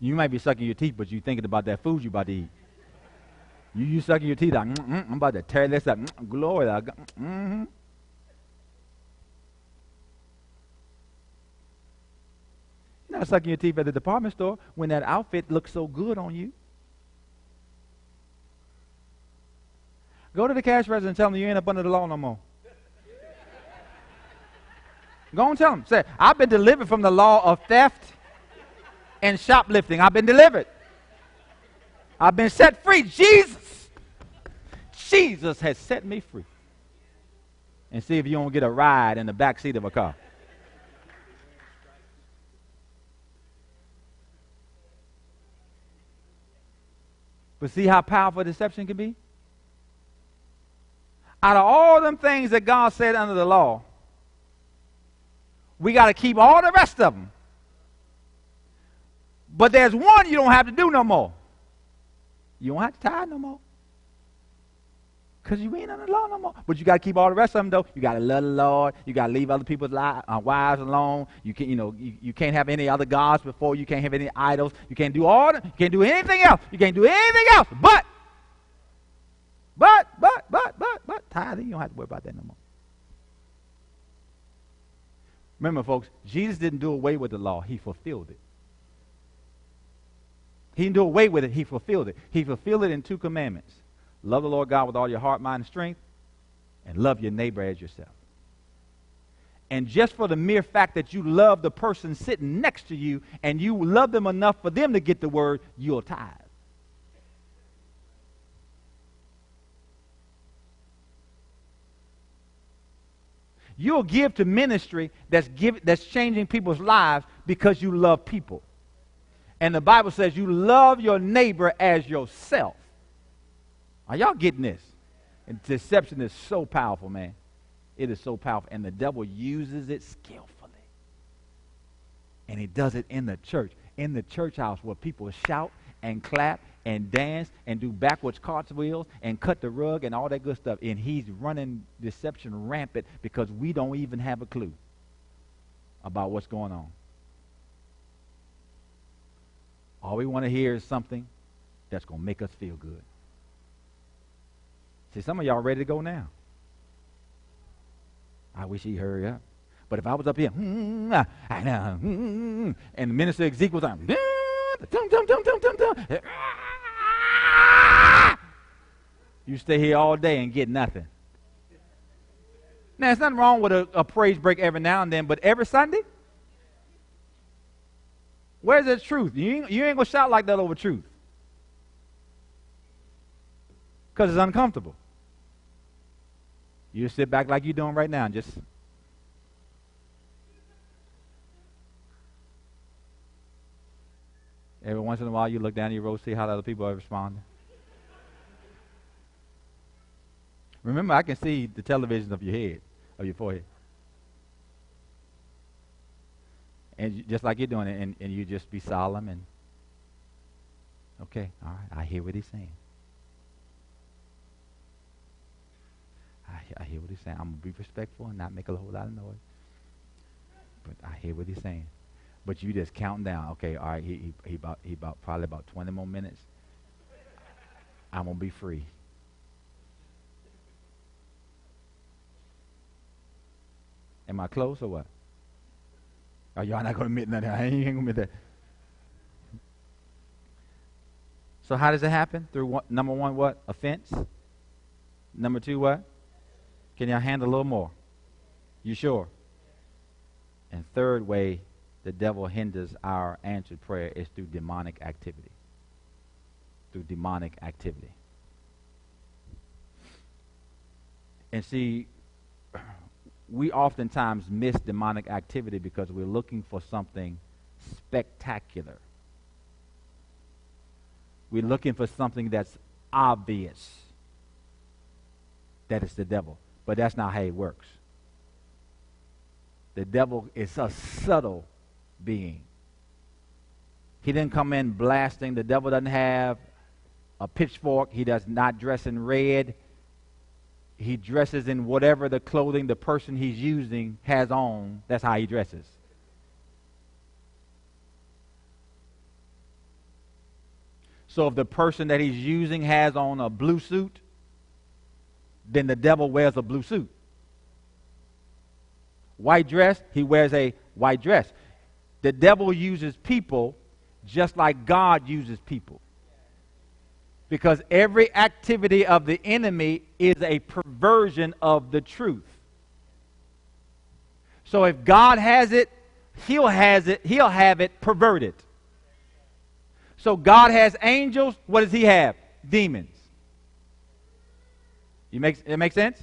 You might be sucking your teeth, but you thinking about that food you about to eat. You, you sucking your teeth like, mm-hmm, I'm about to tear this up. Mm, glory. Mm-hmm. You're not sucking your teeth at the department store when that outfit looks so good on you. Go to the cash register and tell them you ain't up under the law no more. Go and tell them. Say, I've been delivered from the law of theft and shoplifting. I've been delivered. I've been set free. Jesus, Jesus has set me free. And see if you don't get a ride in the back seat of a car. But see how powerful deception can be? Out of all them things that God said under the law, we got to keep all the rest of them. But there's one you don't have to do no more. You don't have to tithe no more. Because you ain't under the law no more. But you got to keep all the rest of them, though. You got to love the Lord. You got to leave other people's li- uh, wives alone. You, can, you, know, you, you can't have any other gods before. You can't have any idols. You can't do all the, You can't do anything else. You can't do anything else. But, but, but, but, but, but, tithing, you don't have to worry about that no more. Remember, folks, Jesus didn't do away with the law. He fulfilled it. He didn't do away with it. He fulfilled it. He fulfilled it in two commandments. Love the Lord God with all your heart, mind, and strength, and love your neighbor as yourself. And just for the mere fact that you love the person sitting next to you and you love them enough for them to get the word, you'll tithe. You'll give to ministry that's, give, that's changing people's lives because you love people. And the Bible says you love your neighbor as yourself. Are y'all getting this? And deception is so powerful, man. It is so powerful. And the devil uses it skillfully. And he does it in the church, in the church house where people shout and clap and dance and do backwards cartwheels and cut the rug and all that good stuff. And he's running deception rampant because we don't even have a clue about what's going on. All we want to hear is something that's going to make us feel good. See, some of y'all ready to go now. I wish he'd hurry up. But if I was up here, mm, mm, and the minister Ezekiel's like, dum, dum, dum, dum, dum, dum, you stay here all day and get nothing. Now, there's nothing wrong with a, a praise break every now and then, but every Sunday? Where's the truth? You ain't, you ain't going to shout like that over truth. Because it's uncomfortable. You sit back like you're doing right now and just. Every once in a while, you look down your road, see how the other people are responding. Remember, I can see the television of your head, of your forehead. And just like you're doing it, and, and you just be solemn and, okay, all right, I hear what he's saying. I, I hear what he's saying. I'm to be respectful and not make a whole lot of noise. But I hear what he's saying. But you just counting down. Okay, all right, he, he, he, about, he about probably about 20 more minutes. I'm to be free. Am I close or what? Oh, y'all not going to admit nothing? I ain't to admit that. So how does it happen? Through number one, what? Offense. Number two, what? Can y'all handle a little more? You sure? And third way the devil hinders our answered prayer is through demonic activity. Through demonic activity. And see, we oftentimes miss demonic activity because we're looking for something spectacular. We're looking for something that's obvious that it's the devil. But that's not how it works. The devil is a subtle being. He didn't come in blasting. The devil doesn't have a pitchfork. He does not dress in red. He dresses in whatever the clothing the person he's using has on. That's how he dresses. So if the person that he's using has on a blue suit, then the devil wears a blue suit. White dress, he wears a white dress. The devil uses people just like God uses people. Because every activity of the enemy is a perversion of the truth. So if God has it, he'll has it, he'll have it perverted. So God has angels, what does he have? Demons. You make, it make sense?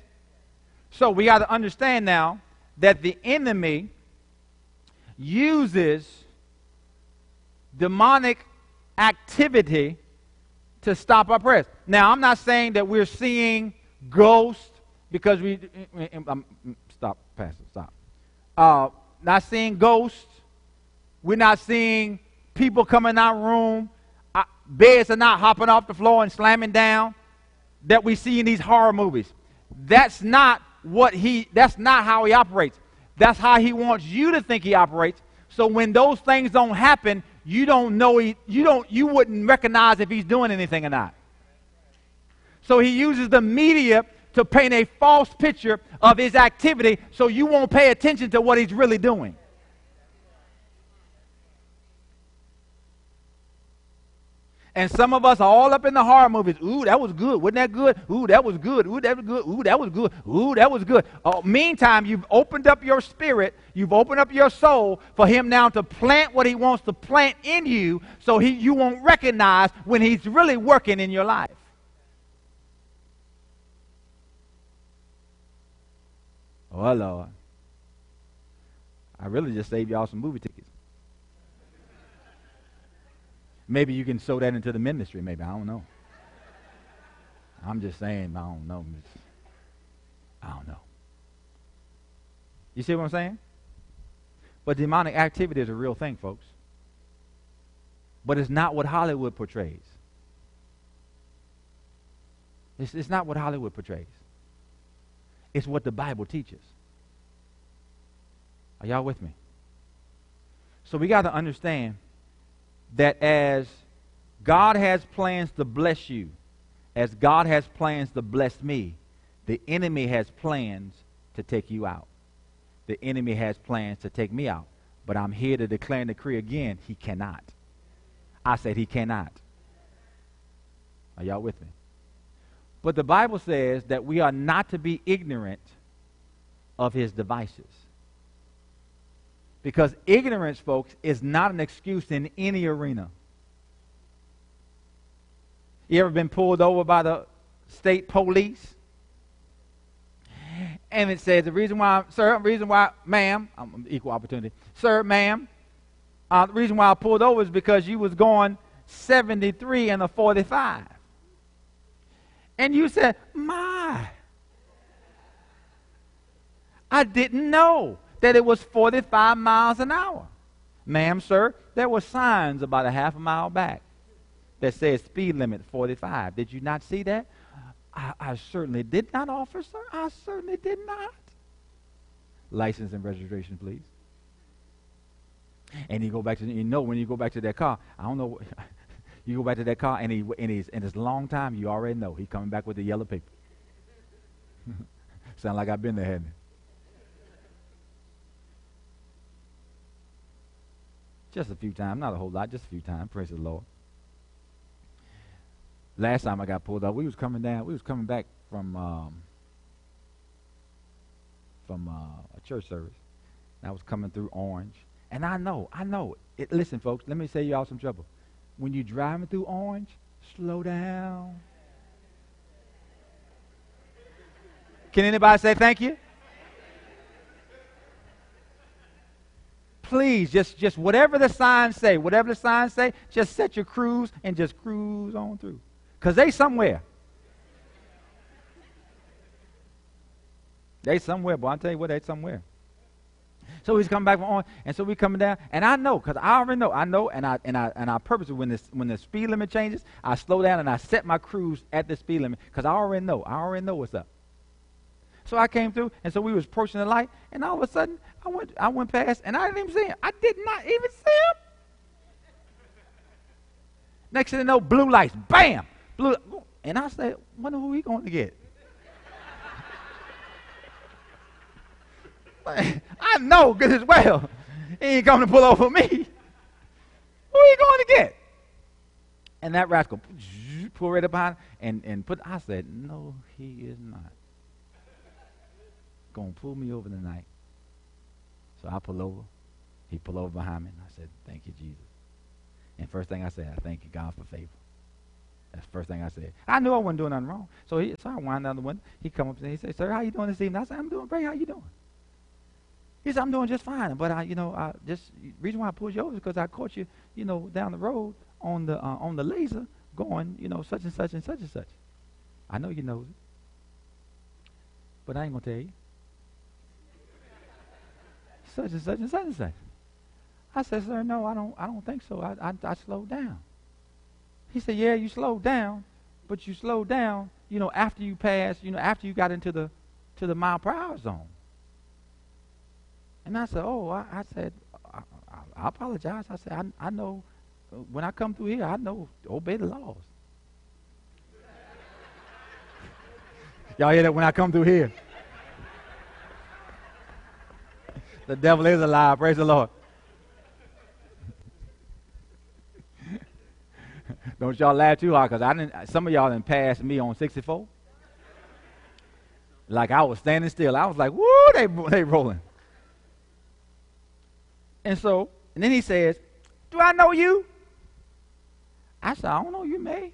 So we got to understand now that the enemy uses demonic activity to stop our prayers. Now, I'm not saying that we're seeing ghosts because we. Um, stop, Pastor, stop. Uh, not seeing ghosts. We're not seeing people coming in our room. Uh, beds are not hopping off the floor and slamming down that we see in these horror movies. That's not what he that's not how he operates. That's how he wants you to think he operates. So when those things don't happen, you don't know he, you don't you wouldn't recognize if he's doing anything or not. So he uses the media to paint a false picture of his activity so you won't pay attention to what he's really doing. And some of us are all up in the horror movies. Ooh, that was good. Wasn't that good? Ooh, that was good. Ooh, that was good. Ooh, that was good. Ooh, that was good. Oh, meantime, you've opened up your spirit. You've opened up your soul for him now to plant what he wants to plant in you so he, you won't recognize when he's really working in your life. Oh, Lord. I really just saved y'all some movie tickets. Maybe you can sow that into the ministry, maybe. I don't know. I'm just saying, I don't know. I don't know. You see what I'm saying? But demonic activity is a real thing, folks. But it's not what Hollywood portrays. It's, it's not what Hollywood portrays. It's what the Bible teaches. Are y'all with me? So we got to understand that as God has plans to bless you, as God has plans to bless me, the enemy has plans to take you out. The enemy has plans to take me out. But I'm here to declare and decree again, he cannot. I said he cannot. Are y'all with me? But the Bible says that we are not to be ignorant of his devices. Because ignorance, folks, is not an excuse in any arena. You ever been pulled over by the state police? And it says the reason why, sir, the reason why, ma'am, I'm equal opportunity, sir, ma'am, uh, the reason why I pulled over is because you was going 73 and a 45. And you said, my, I didn't know that it was 45 miles an hour. Ma'am, sir, there were signs about a half a mile back that said speed limit 45. Did you not see that? I, I certainly did not, officer. I certainly did not. License and registration, please. And you go back to you know when you go back to that car. I don't know. you go back to that car and he and he's and it's long time. You already know he's coming back with the yellow paper. Sound like I've been there, hadn't it? Just a few times, not a whole lot, just a few times. Praise the Lord. Last time I got pulled up, we was coming down. We was coming back from um, from uh, a church service. And I was coming through Orange, and I know, I know. It, listen, folks, let me save y'all some trouble. When you're driving through Orange, slow down. Can anybody say thank you? Please just just whatever the signs say, whatever the signs say, just set your cruise and just cruise on through. Cause they somewhere. They somewhere, boy. I tell you what, they somewhere. So he's coming back from on, and so we coming down, and I know, cause I already know, I know, and I and I and I purposely when this when the speed limit changes, I slow down and I set my cruise at the speed limit, cause I already know, I already know what's up. So I came through, and so we was approaching the light, and all of a sudden, I went, I went past, and I didn't even see him. I did not even see him. Next thing you know, blue lights, bam, blue. And I said, wonder who he going to get. I know good as well. He ain't coming to pull over me. Who are you going to get? And that rascal pulled right up behind and, and put, I said, no, he is not going to pull me over tonight. So I pull over. He pull over behind me, and I said, thank you, Jesus. And first thing I said, I thank you, God, for favor. That's the first thing I said. I knew I wasn't doing nothing wrong. So, he, so I wind down the window. He come up and he said, sir, how you doing this evening? I said, I'm doing great. How you doing? He said, I'm doing just fine. But I, you know, I just reason why I pulled you over is because I caught you, you know, down the road on the uh, on the laser going, you know, such and such and such and such. I know you know it. But I ain't gonna tell you such and such and such and such. I said, sir, no, I don't, I don't think so. I, I, I slowed down. He said, yeah, you slowed down, but you slowed down, you know, after you passed, you know, after you got into the, to the mile per hour zone. And I said, oh, I, I said, I, I, apologize. I said, I, I know, when I come through here, I know, obey the laws. Y'all hear that when I come through here? The devil is alive. Praise the Lord. Don't y'all laugh too hard because I didn't. Some of y'all didn't pass me on 64. Like I was standing still. I was like, "Woo!" They they rolling. And so, and then he says, "Do I know you?" I said, "I don't know you, may."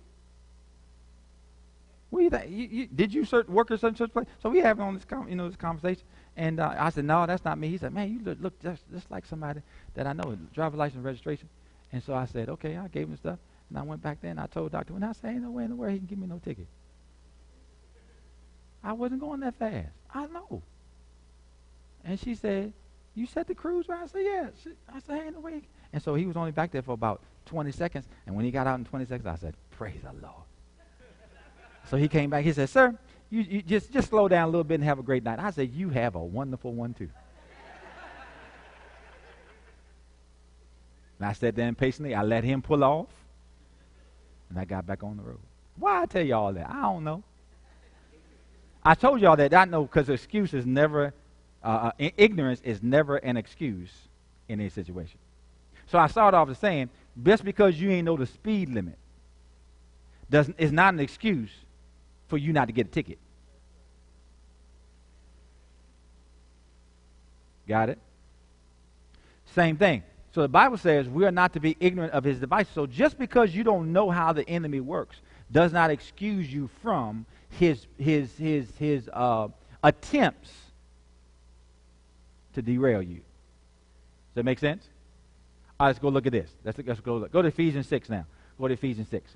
What do you think? You, you, did you work at such such place? So we having on this, you know, this conversation. And uh, I said, no, that's not me. He said, man, you look, look just, just like somebody that I know, driver license registration. And so I said, okay, I gave him stuff. And I went back there and I told Dr. And I said, ain't no way in the world he can give me no ticket. I wasn't going that fast. I know. And she said, you set the cruise right? I said, yeah. She, I said, ain't no way. And so he was only back there for about 20 seconds. And when he got out in 20 seconds, I said, praise the Lord. so he came back. He said, sir, you, you just, just slow down a little bit and have a great night. I said, You have a wonderful one too. and I sat there impatiently. I let him pull off. And I got back on the road. Why I tell you all that? I don't know. I told y'all that I know because excuse is never, uh, uh ignorance is never an excuse in any situation. So I started off as saying, just because you ain't know the speed limit doesn't is not an excuse for you not to get a ticket. Got it? Same thing. So the Bible says we are not to be ignorant of his devices. So just because you don't know how the enemy works does not excuse you from his his his his uh, attempts to derail you. Does that make sense? All right, let's go look at this. Let's, let's go look. Go to Ephesians 6 now. Go to Ephesians 6.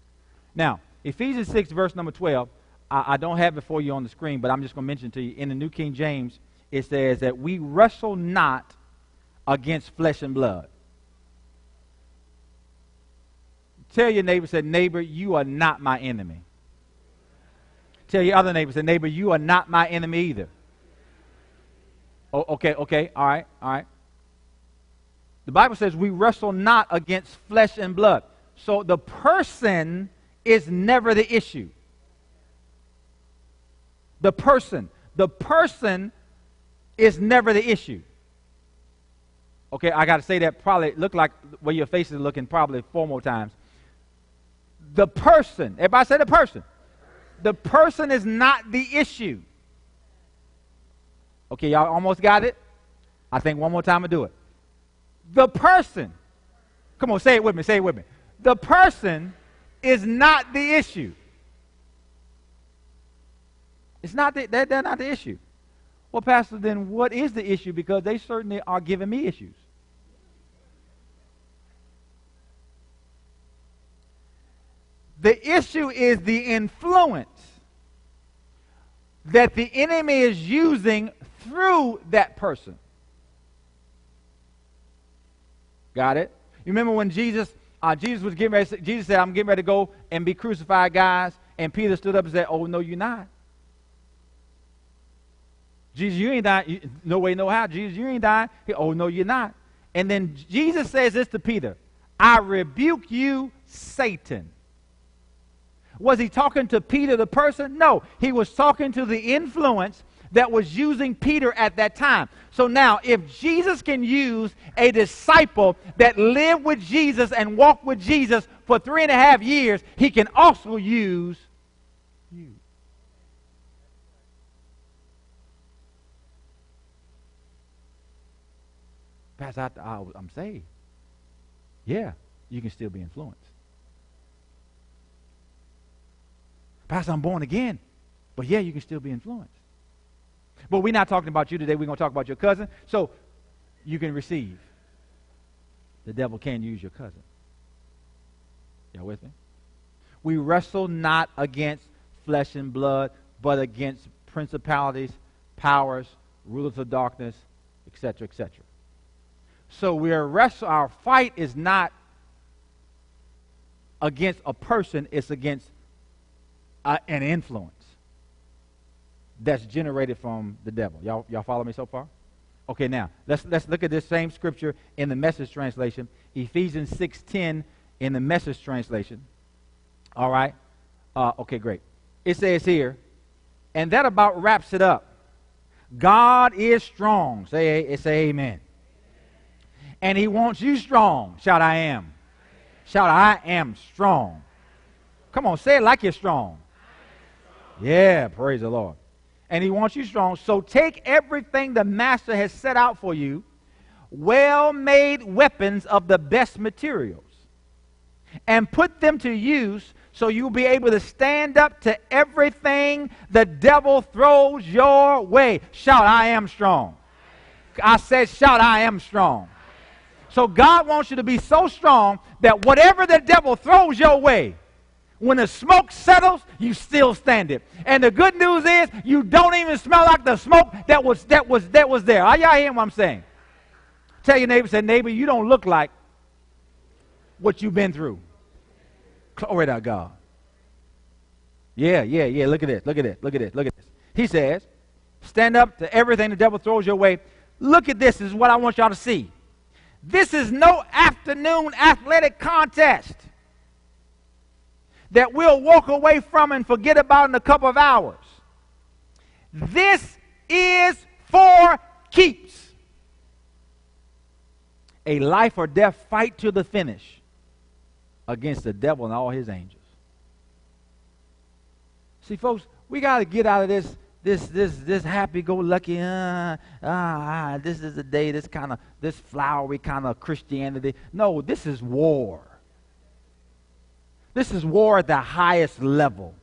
Now, Ephesians 6, verse number 12, I, I don't have it for you on the screen, but I'm just going to mention to you. In the New King James, it says that we wrestle not against flesh and blood. Tell your neighbor, say, neighbor, you are not my enemy. Tell your other neighbor, say, neighbor, you are not my enemy either. Oh, okay, okay, all right, all right. The Bible says we wrestle not against flesh and blood. So the person is never the issue. The person. The person is never the issue. Okay, I got to say that probably look like where your face is looking probably four more times. The person, everybody say the person. The person is not the issue. Okay, y'all almost got it? I think one more time to do it. The person, come on, say it with me, say it with me. The person is not the issue. It's not the, they're, they're not the issue. Well, Pastor, then what is the issue? Because they certainly are giving me issues. The issue is the influence that the enemy is using through that person. Got it? You remember when Jesus, uh, Jesus was getting ready, Jesus said, I'm getting ready to go and be crucified, guys. And Peter stood up and said, Oh, no, you're not. Jesus, you ain't dying. No way, no how. Jesus, you ain't dying. He, oh, no, you're not. And then Jesus says this to Peter I rebuke you, Satan. Was he talking to Peter, the person? No. He was talking to the influence that was using Peter at that time. So now, if Jesus can use a disciple that lived with Jesus and walked with Jesus for three and a half years, he can also use Pastor, I, I, I'm saved. Yeah, you can still be influenced. Pastor, I'm born again. But yeah, you can still be influenced. But we're not talking about you today. We're going to talk about your cousin. So you can receive. The devil can use your cousin. Y'all with me? We wrestle not against flesh and blood, but against principalities, powers, rulers of darkness, etc., etc. So we are wrestle. Our fight is not against a person; it's against uh, an influence that's generated from the devil. Y'all, y'all follow me so far? Okay, now let's let's look at this same scripture in the message translation, Ephesians 6:10 in the message translation. All right. Uh, okay, great. It says here, and that about wraps it up. God is strong. Say, say amen. And he wants you strong. Shout, I am. Shout, I am strong. Come on, say it like you're strong. Yeah, praise the Lord and he wants you strong. So take everything the master has set out for you, well made weapons of the best materials, and put them to use so you'll be able to stand up to everything the devil throws your way. Shout, I am strong. I said, shout, I am strong. So God wants you to be so strong that whatever the devil throws your way, when the smoke settles, you still stand it. And the good news is you don't even smell like the smoke that was that was that was there. Are y'all hearing what I'm saying? Tell your neighbor, say, neighbor, you don't look like what you've been through. Glory to God. Yeah, yeah, yeah. Look at this. Look at this. Look at this. Look at this. He says, stand up to everything the devil throws your way. Look at this. This is what I want y'all to see. This is no afternoon athletic contest. that we'll walk away from and forget about in a couple of hours. This is for keeps. A life or death fight to the finish against the devil and all his angels. See, folks, we got to get out of this this this this happy-go-lucky. Ah, this is a day. This kind of this flowery kind of Christianity. No, this is war. This is war at the highest level,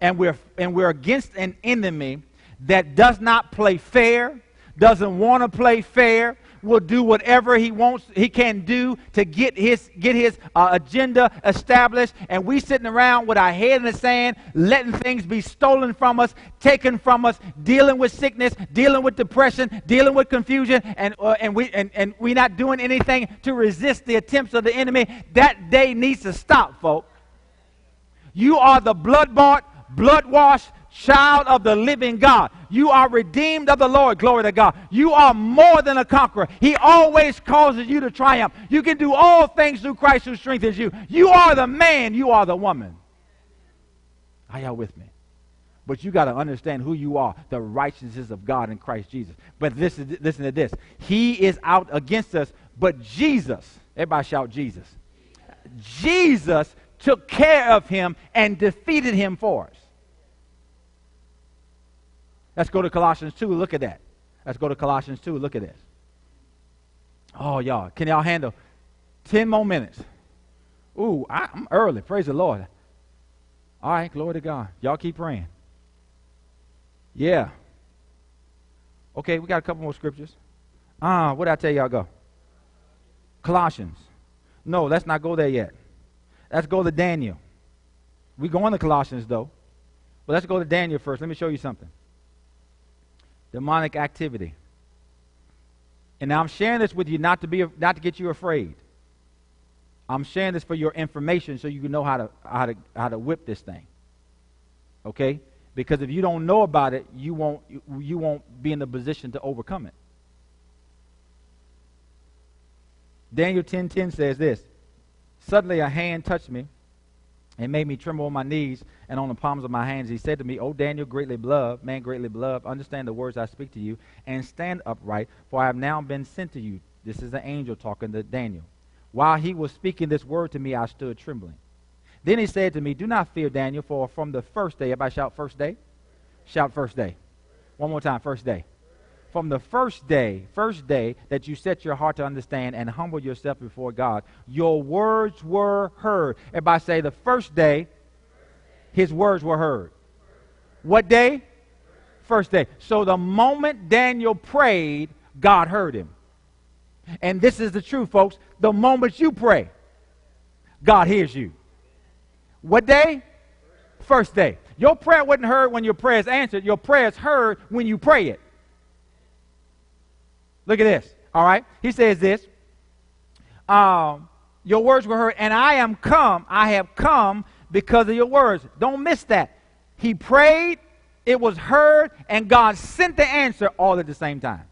and we're and we're against an enemy that does not play fair, doesn't want to play fair, will do whatever he wants, he can do to get his, get his uh, agenda established. And we sitting around with our head in the sand, letting things be stolen from us, taken from us, dealing with sickness, dealing with depression, dealing with confusion, and, uh, and, we, and, and we not doing anything to resist the attempts of the enemy. That day needs to stop, folks. You are the blood bought, blood washed, child of the living God. You are redeemed of the Lord. Glory to God. You are more than a conqueror. He always causes you to triumph. You can do all things through Christ who strengthens you. You are the man. You are the woman. Are y'all with me? But you got to understand who you are, the righteousness of God in Christ Jesus. But is, listen to this. He is out against us, but Jesus, everybody shout Jesus. Jesus took care of him and defeated him for us. Let's go to Colossians 2. Look at that. Let's go to Colossians 2. Look at this. Oh, y'all. Can y'all handle 10 more minutes? Ooh, I, am early. Praise the Lord. All right, glory to God. Y'all keep praying. Yeah. Okay, we got a couple more scriptures. Ah, uh, what did I tell y'all go? Colossians. No, let's not go there yet. Let's go to Daniel. We go on to Colossians though. But let's go to Daniel first. Let me show you something demonic activity. And now I'm sharing this with you not to be not to get you afraid. I'm sharing this for your information so you can know how to how to how to whip this thing. Okay? Because if you don't know about it, you won't you, won't be in the position to overcome it. Daniel 10:10 says this. Suddenly a hand touched me and made me tremble on my knees and on the palms of my hands. He said to me, O Daniel, greatly beloved, man greatly beloved, understand the words I speak to you, and stand upright, for I have now been sent to you. This is the angel talking to Daniel. While he was speaking this word to me, I stood trembling. Then he said to me, Do not fear, Daniel, for from the first day, everybody shout first day? Shout first day. One more time, first day from the first day, first day that you set your heart to understand and humble yourself before God, your words were heard. Everybody say the first day, his words were heard. What day? First day. So the moment Daniel prayed, God heard him. And this is the truth, folks. The moment you pray, God hears you. What day? First day. Your prayer wasn't heard when your prayer is answered. Your prayer is heard when you pray it. Look at this. All right. He says this. Um, your words were heard, and I am come. I have come because of your words. Don't miss that. He prayed, it was heard, and God sent the answer all at the same time.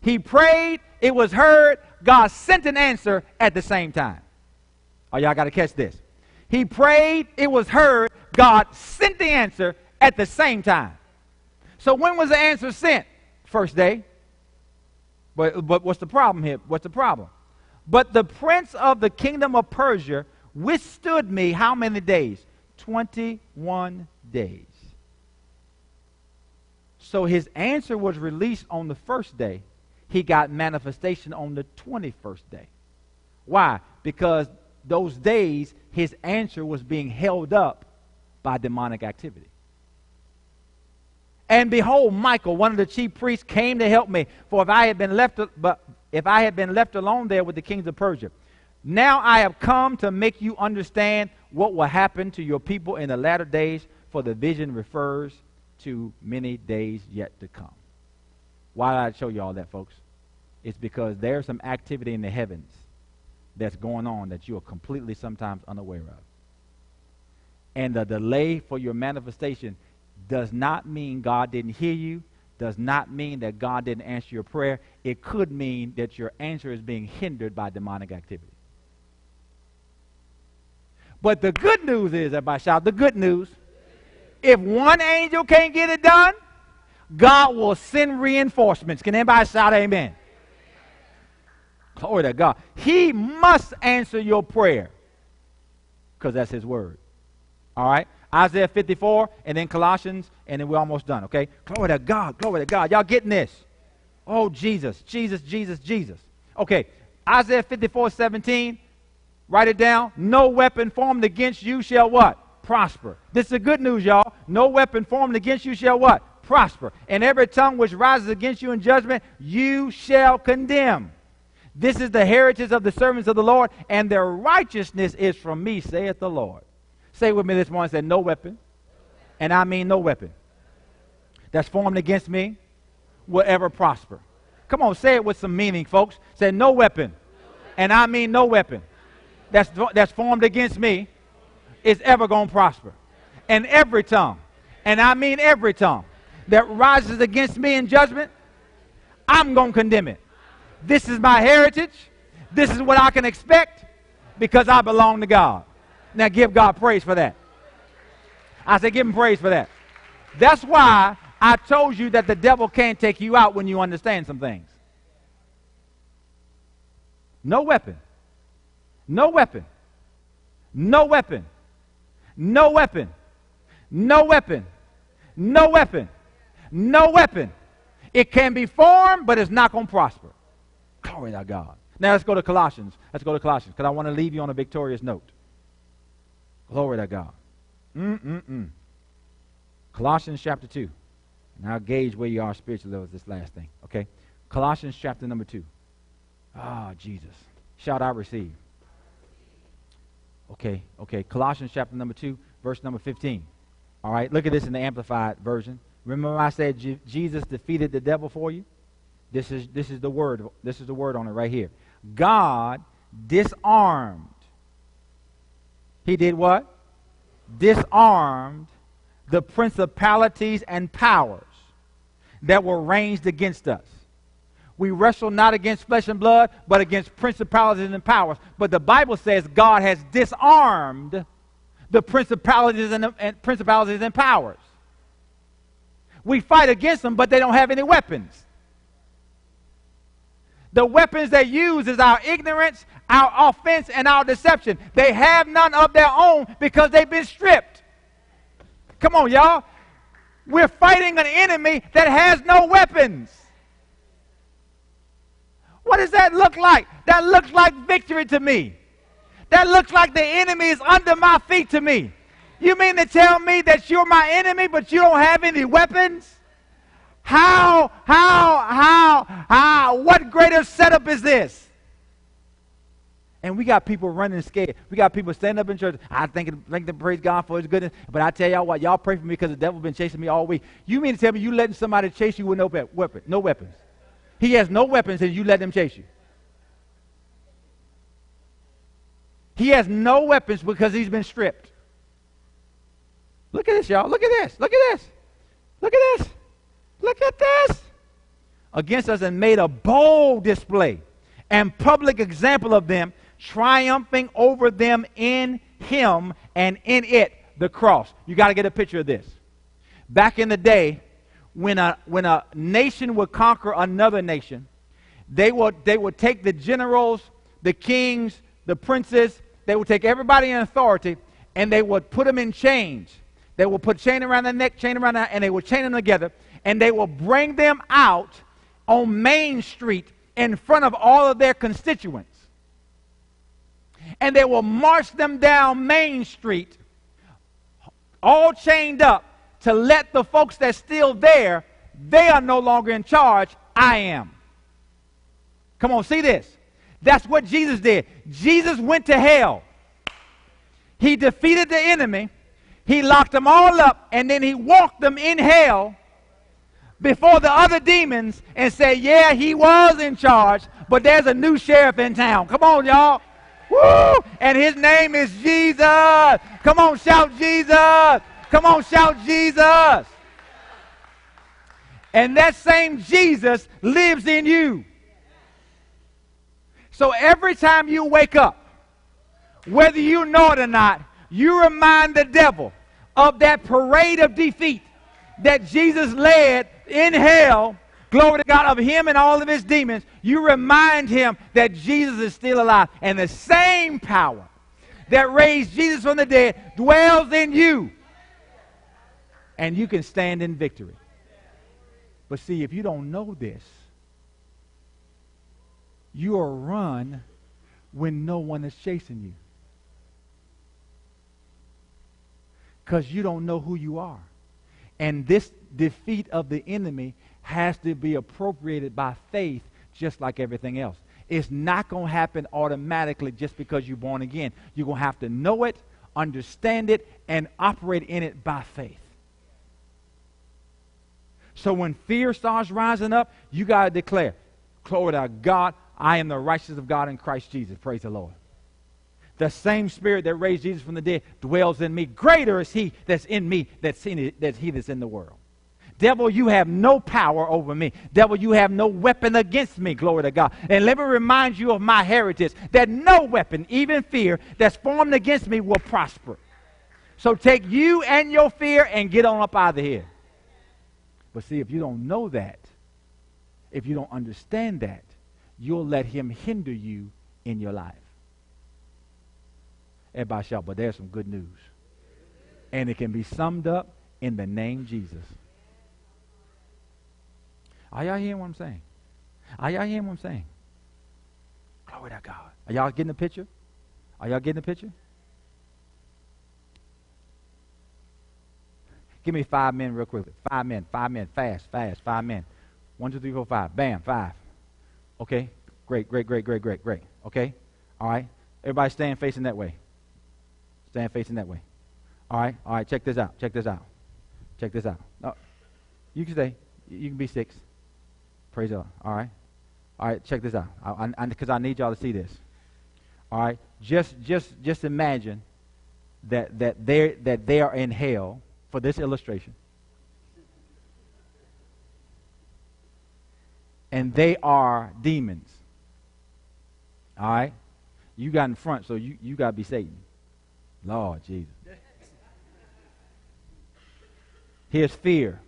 He prayed, it was heard, God sent an answer at the same time. Oh, y'all got to catch this. He prayed, it was heard, God sent the answer at the same time. So when was the answer sent? First day. But, but what's the problem here? What's the problem? But the prince of the kingdom of Persia withstood me how many days? 21 days. So his answer was released on the first day. He got manifestation on the 21st day. Why? Because those days his answer was being held up by demonic activity. And behold, Michael, one of the chief priests, came to help me. For if I had been left, but if I had been left alone there with the kings of Persia, now I have come to make you understand what will happen to your people in the latter days. For the vision refers to many days yet to come. Why did I show you all that, folks? It's because there's some activity in the heavens that's going on that you are completely sometimes unaware of. And the delay for your manifestation does not mean God didn't hear you, does not mean that God didn't answer your prayer. It could mean that your answer is being hindered by demonic activity. But the good news is, everybody shout, the good news. If one angel can't get it done, God will send reinforcements. Can anybody shout amen? Glory to God. He must answer your prayer because that's his word. All right? Isaiah 54 and then Colossians, and then we're almost done, okay? Glory to God. Glory to God. Y'all getting this? Oh, Jesus, Jesus, Jesus, Jesus. Okay, Isaiah 54 17. Write it down. No weapon formed against you shall what? Prosper. This is the good news, y'all. No weapon formed against you shall what? Prosper. And every tongue which rises against you in judgment, you shall condemn. This is the heritage of the servants of the Lord, and their righteousness is from me, saith the Lord. Say with me this morning, say, no weapon, and I mean no weapon, that's formed against me will ever prosper. Come on, say it with some meaning, folks. Say, no weapon, and I mean no weapon, that's, that's formed against me is ever going to prosper. And every tongue, and I mean every tongue, that rises against me in judgment, I'm going to condemn it. This is my heritage. This is what I can expect because I belong to God. Now give God praise for that. I say, give him praise for that. That's why I told you that the devil can't take you out when you understand some things. No weapon. No weapon. No weapon. No weapon. No weapon. No weapon. No weapon. It can be formed, but it's not going to prosper. Glory to God. Now let's go to Colossians. Let's go to Colossians because I want to leave you on a victorious note. Glory to God. Mm-mm-mm. Colossians chapter 2. Now gauge where you are spiritually with this last thing. Okay? Colossians chapter number 2. Ah, oh, Jesus. Shout I receive. Okay, okay. Colossians chapter number 2, verse number 15. All right, look at this in the Amplified version. Remember I said Jesus defeated the devil for you? This is, this is the word. This is the word on it right here. God disarmed. He did what? Disarmed the principalities and powers that were ranged against us. We wrestle not against flesh and blood, but against principalities and powers. But the Bible says God has disarmed the principalities and, and principalities and powers. We fight against them, but they don't have any weapons. The weapons they use is our ignorance, our offense, and our deception. They have none of their own because they've been stripped. Come on, y'all. We're fighting an enemy that has no weapons. What does that look like? That looks like victory to me. That looks like the enemy is under my feet to me. You mean to tell me that you're my enemy, but you don't have any weapons? How, how, how, how, what greater setup is this? And we got people running scared. We got people standing up in church. I think, think to praise God for his goodness. But I tell y'all what, y'all pray for me because the devil been chasing me all week. You mean to tell me you letting somebody chase you with no weapon, no weapons? He has no weapons and you let him chase you. He has no weapons because he's been stripped. Look at this, y'all. Look at this. Look at this. Look at this. Look at this. Against us and made a bold display and public example of them, triumphing over them in him and in it, the cross. You got to get a picture of this. Back in the day, when a, when a nation would conquer another nation, they would, they would take the generals, the kings, the princes, they would take everybody in authority, and they would put them in chains. They would put chain around their neck, chain around their, and they would chain them together and they will bring them out on Main Street in front of all of their constituents. And they will march them down Main Street, all chained up, to let the folks that's still there, they are no longer in charge. I am. Come on, see this. That's what Jesus did. Jesus went to hell. He defeated the enemy. He locked them all up, and then he walked them in hell before the other demons and say, Yeah, he was in charge, but there's a new sheriff in town. Come on, y'all. Woo! And his name is Jesus. Come on, shout Jesus. Come on, shout Jesus. And that same Jesus lives in you. So every time you wake up, whether you know it or not, you remind the devil of that parade of defeat that Jesus led in hell, glory to God, of him and all of his demons, you remind him that Jesus is still alive. And the same power that raised Jesus from the dead dwells in you. And you can stand in victory. But see, if you don't know this, you are run when no one is chasing you. Because you don't know who you are. And this defeat of the enemy has to be appropriated by faith just like everything else. It's not going to happen automatically just because you're born again. You're going to have to know it, understand it, and operate in it by faith. So when fear starts rising up, you got to declare, Glory to God, I am the righteousness of God in Christ Jesus. Praise the Lord. The same spirit that raised Jesus from the dead dwells in me. Greater is he that's in me that's in it, that's he that's in the world. Devil, you have no power over me. Devil, you have no weapon against me. Glory to God. And let me remind you of my heritage that no weapon, even fear, that's formed against me will prosper. So take you and your fear and get on up out of here. But see, if you don't know that, if you don't understand that, you'll let him hinder you in your life. Everybody shout, but there's some good news. And it can be summed up in the name Jesus. Are y'all hearing what I'm saying? Are y'all hearing what I'm saying? Glory to God. Are y'all getting the picture? Are y'all getting the picture? Give me five men real quick. Five men, five men, fast, fast, five men. One, two, three, four, five. Bam, five. Okay? Great, great, great, great, great, great. Okay? All right? Everybody stand facing that way. Stand facing that way. All right? All right, check this out. Check this out. Check this out. No, you can stay. You can be six. Praise God. All right? All right, check this out. Because I, I, I need y'all to see this. All right? Just, just, just imagine that, that, they that they are in hell for this illustration. And they are demons. All right? You got in front, so you, you got to be Satan. Lord Jesus. Here's fear.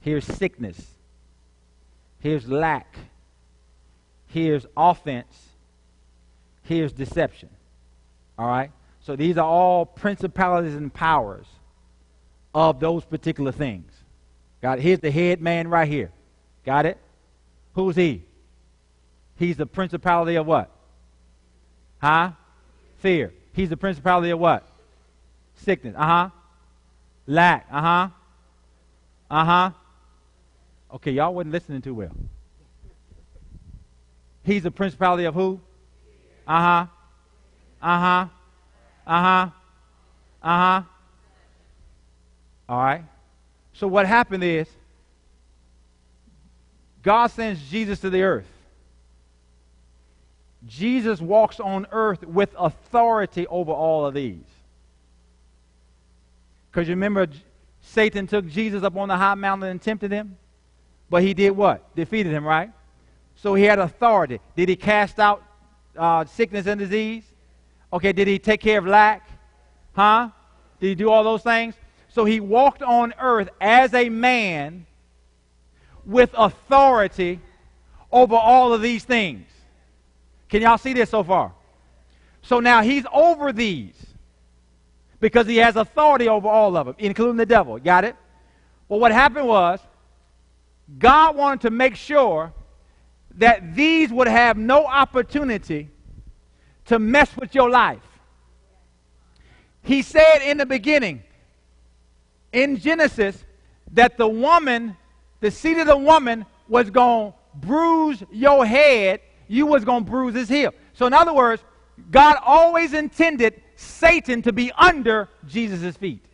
Here's sickness. Here's lack. Here's offense. Here's deception. All right? So these are all principalities and powers of those particular things. Got it? Here's the head man right here. Got it? Who's he? He's the principality of what? Huh? Fear. He's the principality of what? Sickness. Uh huh. Lack. Uh huh. Uh huh. Okay, y'all wasn't listening too well. He's the principality of who? Uh huh. Uh huh. Uh huh. Uh huh. All right? So what happened is God sends Jesus to the earth. Jesus walks on earth with authority over all of these. Because you remember, Satan took Jesus up on the high mountain and tempted him? But he did what? Defeated him, right? So he had authority. Did he cast out uh, sickness and disease? Okay, did he take care of lack? Huh? Did he do all those things? So he walked on earth as a man with authority over all of these things. Can y'all see this so far? So now he's over these because he has authority over all of them, including the devil. Got it? Well, what happened was God wanted to make sure that these would have no opportunity to mess with your life. He said in the beginning, in Genesis that the woman, the seed of the woman, was going to bruise your head, you was going to bruise his heel. So, in other words, God always intended Satan to be under Jesus' feet.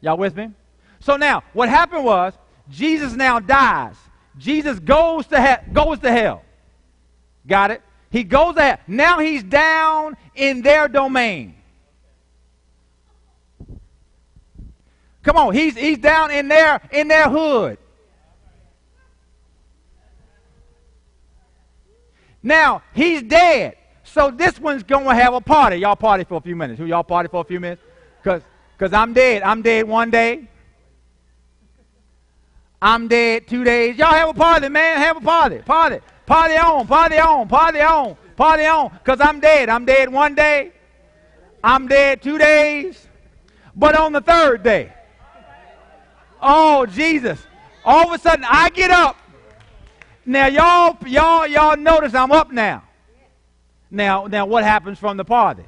Y'all with me? So now, what happened was, Jesus now dies. Jesus goes to, he- goes to hell. Got it? He goes to hell. Now he's down in their domain. Come on, he's, he's down in their, in their hood. Now, he's dead. So this one's going to have a party. Y'all party for a few minutes. Who y'all party for a few minutes? Because cause I'm dead. I'm dead one day. I'm dead two days. Y'all have a party, man. Have a party. Party. Party on. Party on. Party on. Party on. Because I'm dead. I'm dead one day. I'm dead two days. But on the third day, oh, Jesus. All of a sudden, I get up. Now, y'all, y'all, y'all notice I'm up now. Now, now, what happens from the party?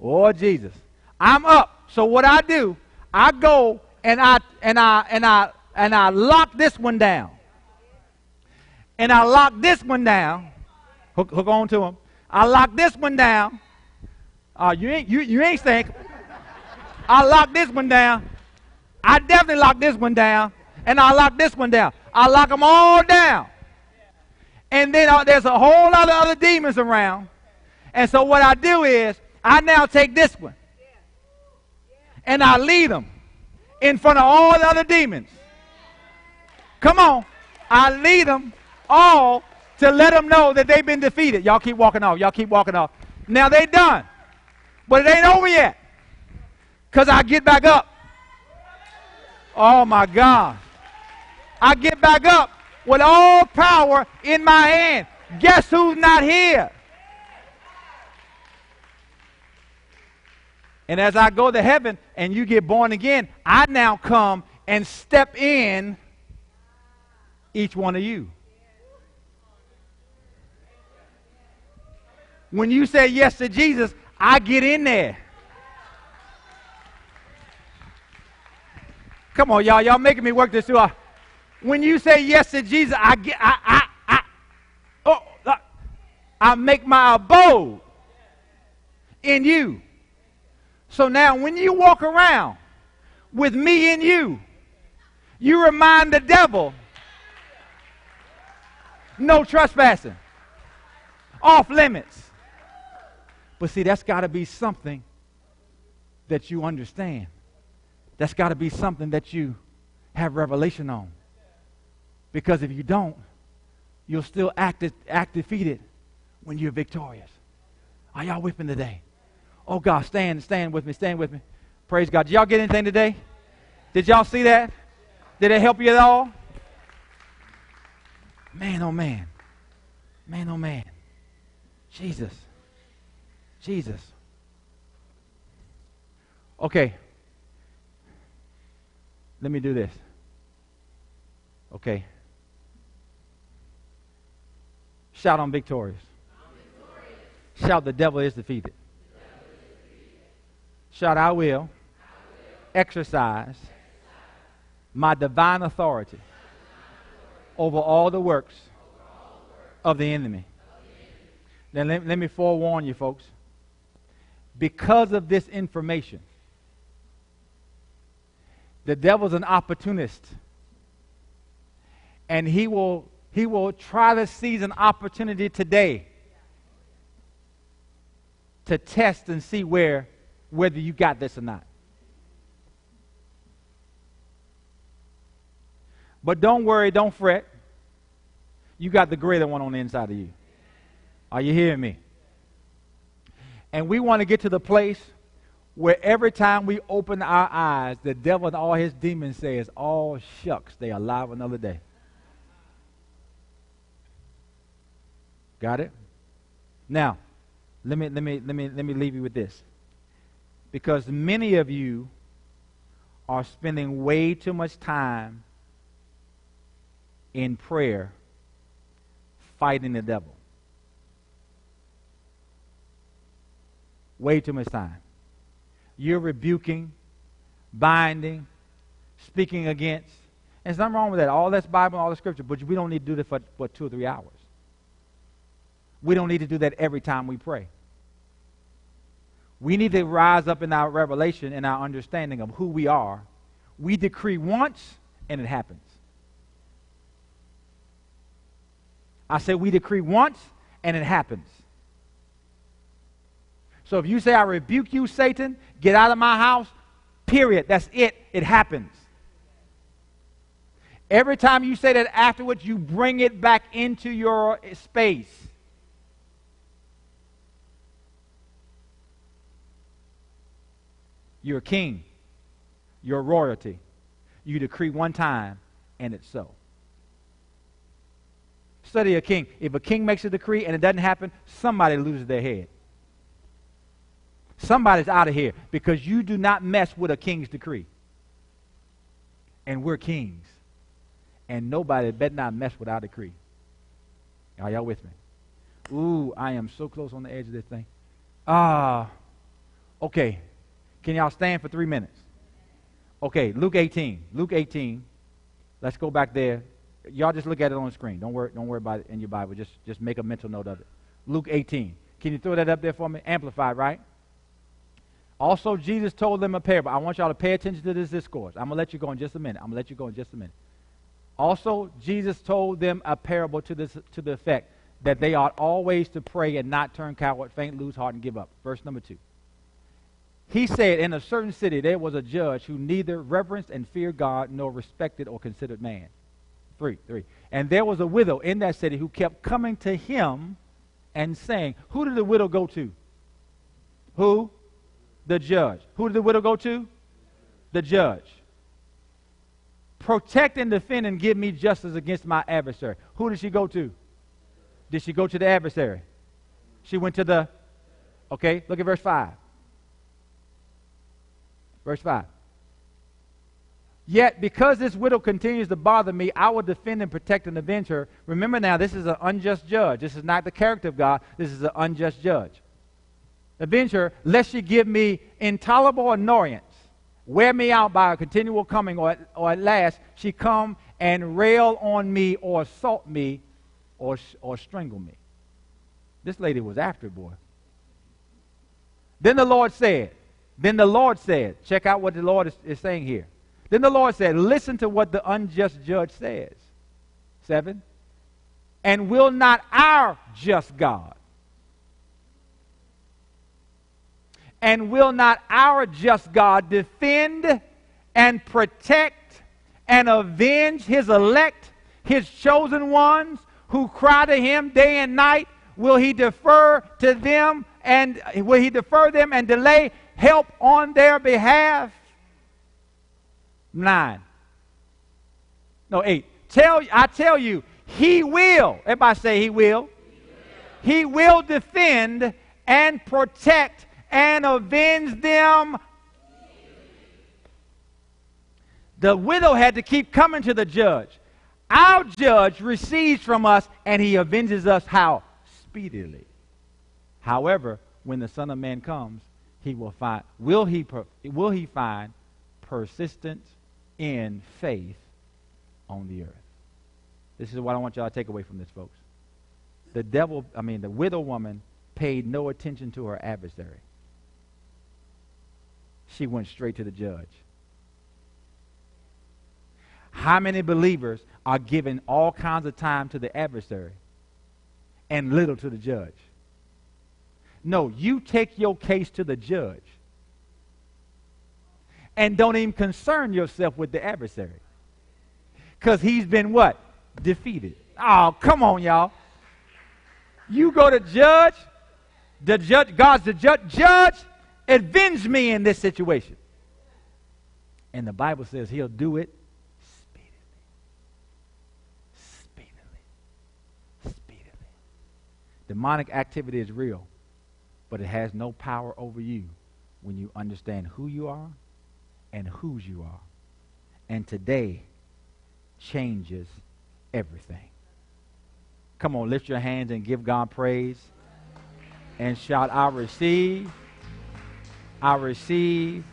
Oh, Jesus. I'm up. So what I do, I go and I and I and I and I lock this one down. And I lock this one down. Hook, hook on to him. I lock this one down. Uh, you ain't you, you ain't think. I lock this one down. I definitely lock this one down. And I lock this one down. I lock them all down. And then uh, there's a whole lot of other demons around. And so what I do is I now take this one and I lead them in front of all the other demons. Come on. I lead them all to let them know that they've been defeated. Y'all keep walking off. Y'all keep walking off. Now they done. But it ain't over yet. Because I get back up. Oh my God. I get back up with all power in my hand. Guess who's not here? And as I go to heaven and you get born again, I now come and step in each one of you. When you say yes to Jesus, I get in there. Come on, y'all. Y'all making me work this through. When you say yes to Jesus, I get, I, I, I, oh, I make my abode in you. So now, when you walk around with me in you, you remind the devil no trespassing, off limits. But see, that's got to be something that you understand. That's got to be something that you have revelation on. Because if you don't, you'll still act, act defeated when you're victorious. Are y'all whipping today? Oh, God, stand, stand with me, stand with me. Praise God. Did y'all get anything today? Did y'all see that? Did it help you at all? Man, oh man. Man, oh man. Jesus. Jesus. Okay. Let me do this. Okay. Shout on victorious. Shout the devil is defeated. Shout, I will, exercise my divine authority over all the works of the enemy. Then let, let me forewarn you, folks. Because of this information, the devil's an opportunist. And he will, he will try to seize an opportunity today to test and see where whether you got this or not. But don't worry, don't fret. You got the greater one on the inside of you. Are you hearing me? And we want to get to the place where every time we open our eyes, the devil and all his demons says, "All shucks, they are alive another day." Got it? Now, let me let me let me let me leave you with this because many of you are spending way too much time in prayer fighting the devil. Way too much time. You're rebuking, binding, speaking against. And there's nothing wrong with that. All that's Bible, all the scripture, but we don't need to do that for, for two or three hours. We don't need to do that every time we pray. We need to rise up in our revelation and our understanding of who we are. We decree once and it happens. I say we decree once and it happens. So if you say, I rebuke you, Satan, get out of my house, period. That's it. It happens. Every time you say that afterwards, you bring it back into your space. You're a king. You're royalty. You decree one time, and it's so. Study a king. If a king makes a decree and it doesn't happen, somebody loses their head. Somebody's out of here because you do not mess with a king's decree. And we're kings. And nobody better not mess with our decree. Are y'all with me? Ooh, I am so close on the edge of this thing. Ah, uh, okay. Can y'all stand for three minutes? Okay, Luke 18. Luke 18. Let's go back there. Y'all just look at it on the screen. Don't worry, don't worry about it in your Bible. Just, just make a mental note of it. Luke 18. Can you throw that up there for me? Amplified, right? Also, Jesus told them a parable. I want y'all to pay attention to this discourse. I'm going to let you go in just a minute. I'm going to let you go in just a minute. Also, Jesus told them a parable to, this, to the effect that they ought always to pray and not turn coward, faint, lose heart, and give up. Verse number two. He said, In a certain city there was a judge who neither reverenced and feared God nor respected or considered man. Three, three. And there was a widow in that city who kept coming to him and saying, Who did the widow go to? Who? The judge. Who did the widow go to? The judge. Protect and defend and give me justice against my adversary. Who did she go to? Did she go to the adversary? She went to the. Okay, look at verse 5. Verse 5. Yet, because this widow continues to bother me, I will defend and protect and avenge her. Remember now, this is an unjust judge. This is not the character of God. This is an unjust judge avenge her, lest she give me intolerable annoyance, wear me out by a continual coming, or, or at last she come and rail on me or assault me or, or strangle me. This lady was after boy. Then the Lord said, then the Lord said, check out what the Lord is, is saying here. Then the Lord said, listen to what the unjust judge says. Seven. And will not our just God And will not our just God defend and protect and avenge his elect, his chosen ones who cry to him day and night? Will he defer to them and will he defer them and delay help on their behalf? Nine. No, eight. Tell I tell you, he will. Everybody say he will. He will, he will defend and protect and avenge them. The widow had to keep coming to the judge. Our judge receives from us and he avenges us how? Speedily. However, when the Son of Man comes, he will find will he will he find persistence in faith on the earth. This is what I want y'all to take away from this, folks. The devil, I mean, the widow woman paid no attention to her adversary she went straight to the judge. How many believers are giving all kinds of time to the adversary and little to the judge? No, you take your case to the judge and don't even concern yourself with the adversary. Because he's been what? Defeated. Oh, come on, y'all. You go to judge, the judge, God's the judge, judge, avenge me in this situation. And the Bible says he'll do it speedily. Speedily. Speedily. Demonic activity is real, but it has no power over you when you understand who you are and whose you are. And today changes everything. Come on, lift your hands and give God praise and shout, I receive I receive.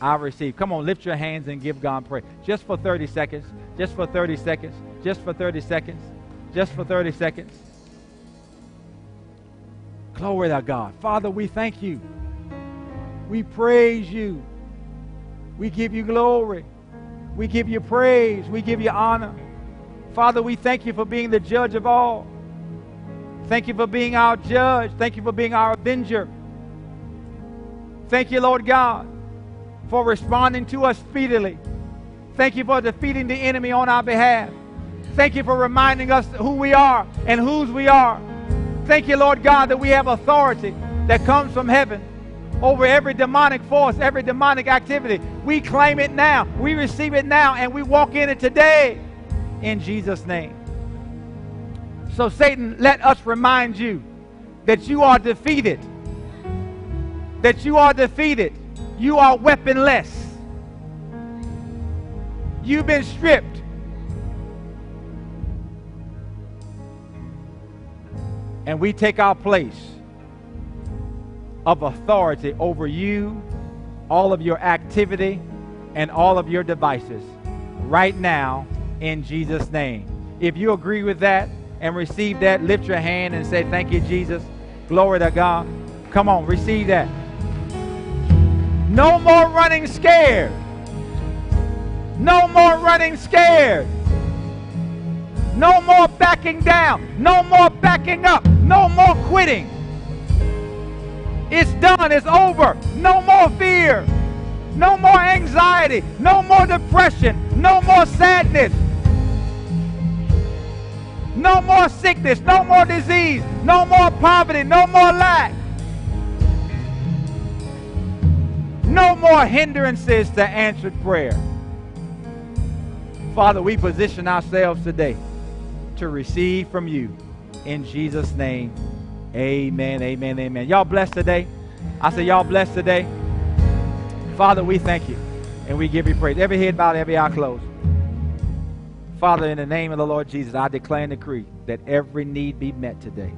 I receive. Come on, lift your hands and give God praise. Just for 30 seconds. Just for 30 seconds. Just for 30 seconds. Just for 30 seconds. Glory to God. Father, we thank you. We praise you. We give you glory. We give you praise. We give you honor. Father, we thank you for being the judge of all. Thank you for being our judge. Thank you for being our avenger. Thank you, Lord God, for responding to us speedily. Thank you for defeating the enemy on our behalf. Thank you for reminding us who we are and whose we are. Thank you, Lord God, that we have authority that comes from heaven. over every demonic force, every demonic activity. We claim it now. We receive it now, and we walk in it today in Jesus' name. So, Satan, let us remind you that you are defeated. That you are defeated. You are weaponless. You've been stripped. And we take our place of authority over you, all of your activity, and all of your devices right now in Jesus' name. If you agree with that and receive that, lift your hand and say, Thank you, Jesus. Glory to God. Come on, receive that. No more running scared. No more running scared. No more backing down. No more backing up. No more quitting. It's done. It's over. No more fear. No more anxiety. No more depression. No more sadness. No more sickness. No more disease. No more poverty. No more lack. No more hindrances to answered prayer. Father, we position ourselves today to receive from you. In Jesus' name, amen, amen, amen. Y'all blessed today? I say, y'all blessed today? Father, we thank you and we give you praise. Every head bowed, every eye closed. Father, in the name of the Lord Jesus, I declare and decree that every need be met today.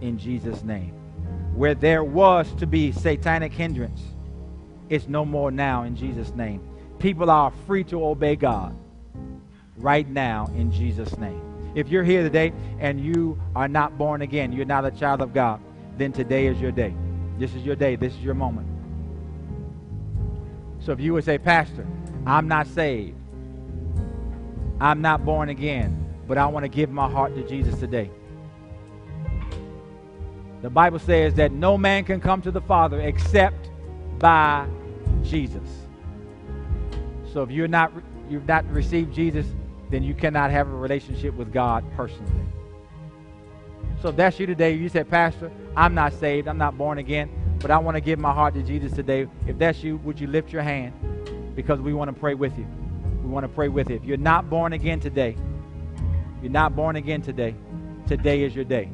In Jesus' name. Where there was to be satanic hindrance, it's no more now in Jesus' name. People are free to obey God right now in Jesus' name. If you're here today and you are not born again, you're not a child of God, then today is your day. This is your day. This is your moment. So if you would say, Pastor, I'm not saved, I'm not born again, but I want to give my heart to Jesus today. The Bible says that no man can come to the Father except by Jesus. So if you're not you've not received Jesus, then you cannot have a relationship with God personally. So if that's you today, you said, Pastor, I'm not saved, I'm not born again, but I want to give my heart to Jesus today. If that's you, would you lift your hand? Because we want to pray with you. We want to pray with you. If you're not born again today, you're not born again today, today is your day.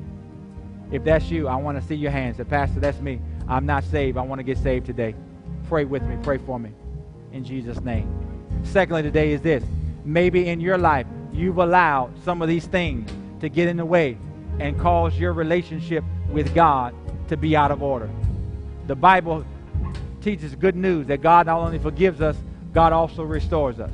If that's you, I want to see your hands. Say, Pastor, that's me. I'm not saved. I want to get saved today. Pray with me. Pray for me. In Jesus' name. Secondly, today is this maybe in your life you've allowed some of these things to get in the way and cause your relationship with God to be out of order. The Bible teaches good news that God not only forgives us, God also restores us.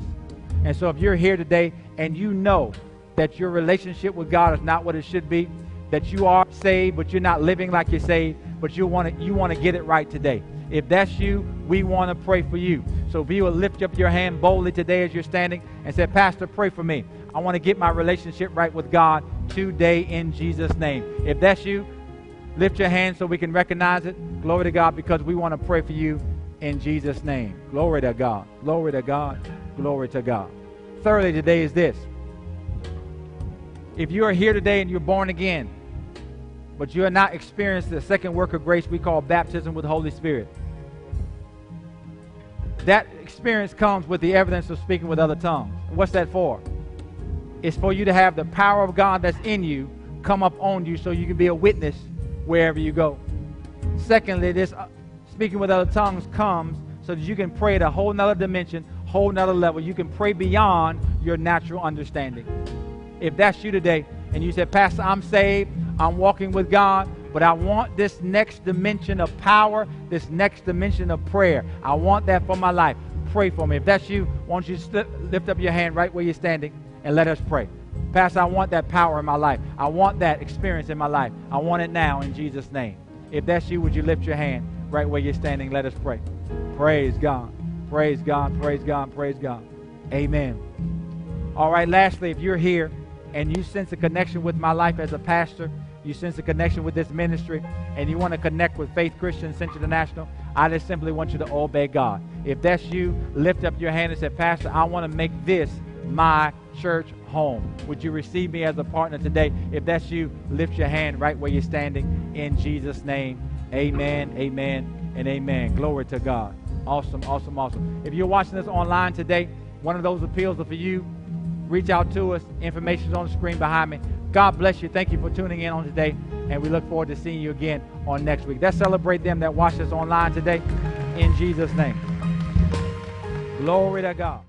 And so if you're here today and you know that your relationship with God is not what it should be, that you are saved, but you're not living like you're saved, but you want to you want to get it right today. If that's you, we want to pray for you. So if you will lift up your hand boldly today as you're standing and say, Pastor, pray for me. I want to get my relationship right with God today in Jesus' name. If that's you, lift your hand so we can recognize it. Glory to God because we want to pray for you in Jesus' name. Glory to God. Glory to God. Glory to God. Thirdly, today is this. If you are here today and you're born again, but you have not experienced the second work of grace we call baptism with the Holy Spirit, that experience comes with the evidence of speaking with other tongues. What's that for? It's for you to have the power of God that's in you come up on you so you can be a witness wherever you go. Secondly, this uh, speaking with other tongues comes so that you can pray at a whole nother dimension, whole nother level. You can pray beyond your natural understanding. If that's you today, and you said, Pastor, I'm saved, I'm walking with God, but I want this next dimension of power, this next dimension of prayer. I want that for my life. Pray for me. If that's you, won't you lift up your hand right where you're standing and let us pray. Pastor, I want that power in my life. I want that experience in my life. I want it now in Jesus' name. If that's you, would you lift your hand right where you're standing? Let us pray. Praise God. Praise God. Praise God. Praise God. Amen. All right, lastly, if you're here and you sense a connection with my life as a pastor, you sense a connection with this ministry, and you want to connect with Faith Christian Center International, I just simply want you to obey God. If that's you, lift up your hand and say, Pastor, I want to make this my church home. Would you receive me as a partner today? If that's you, lift your hand right where you're standing in Jesus' name. Amen, amen, and amen. Glory to God. Awesome, awesome, awesome. If you're watching this online today, one of those appeals are for you. Reach out to us. Information is on the screen behind me. God bless you. Thank you for tuning in on today, and we look forward to seeing you again on next week. Let's celebrate them that watch us online today in Jesus' name. Glory to God.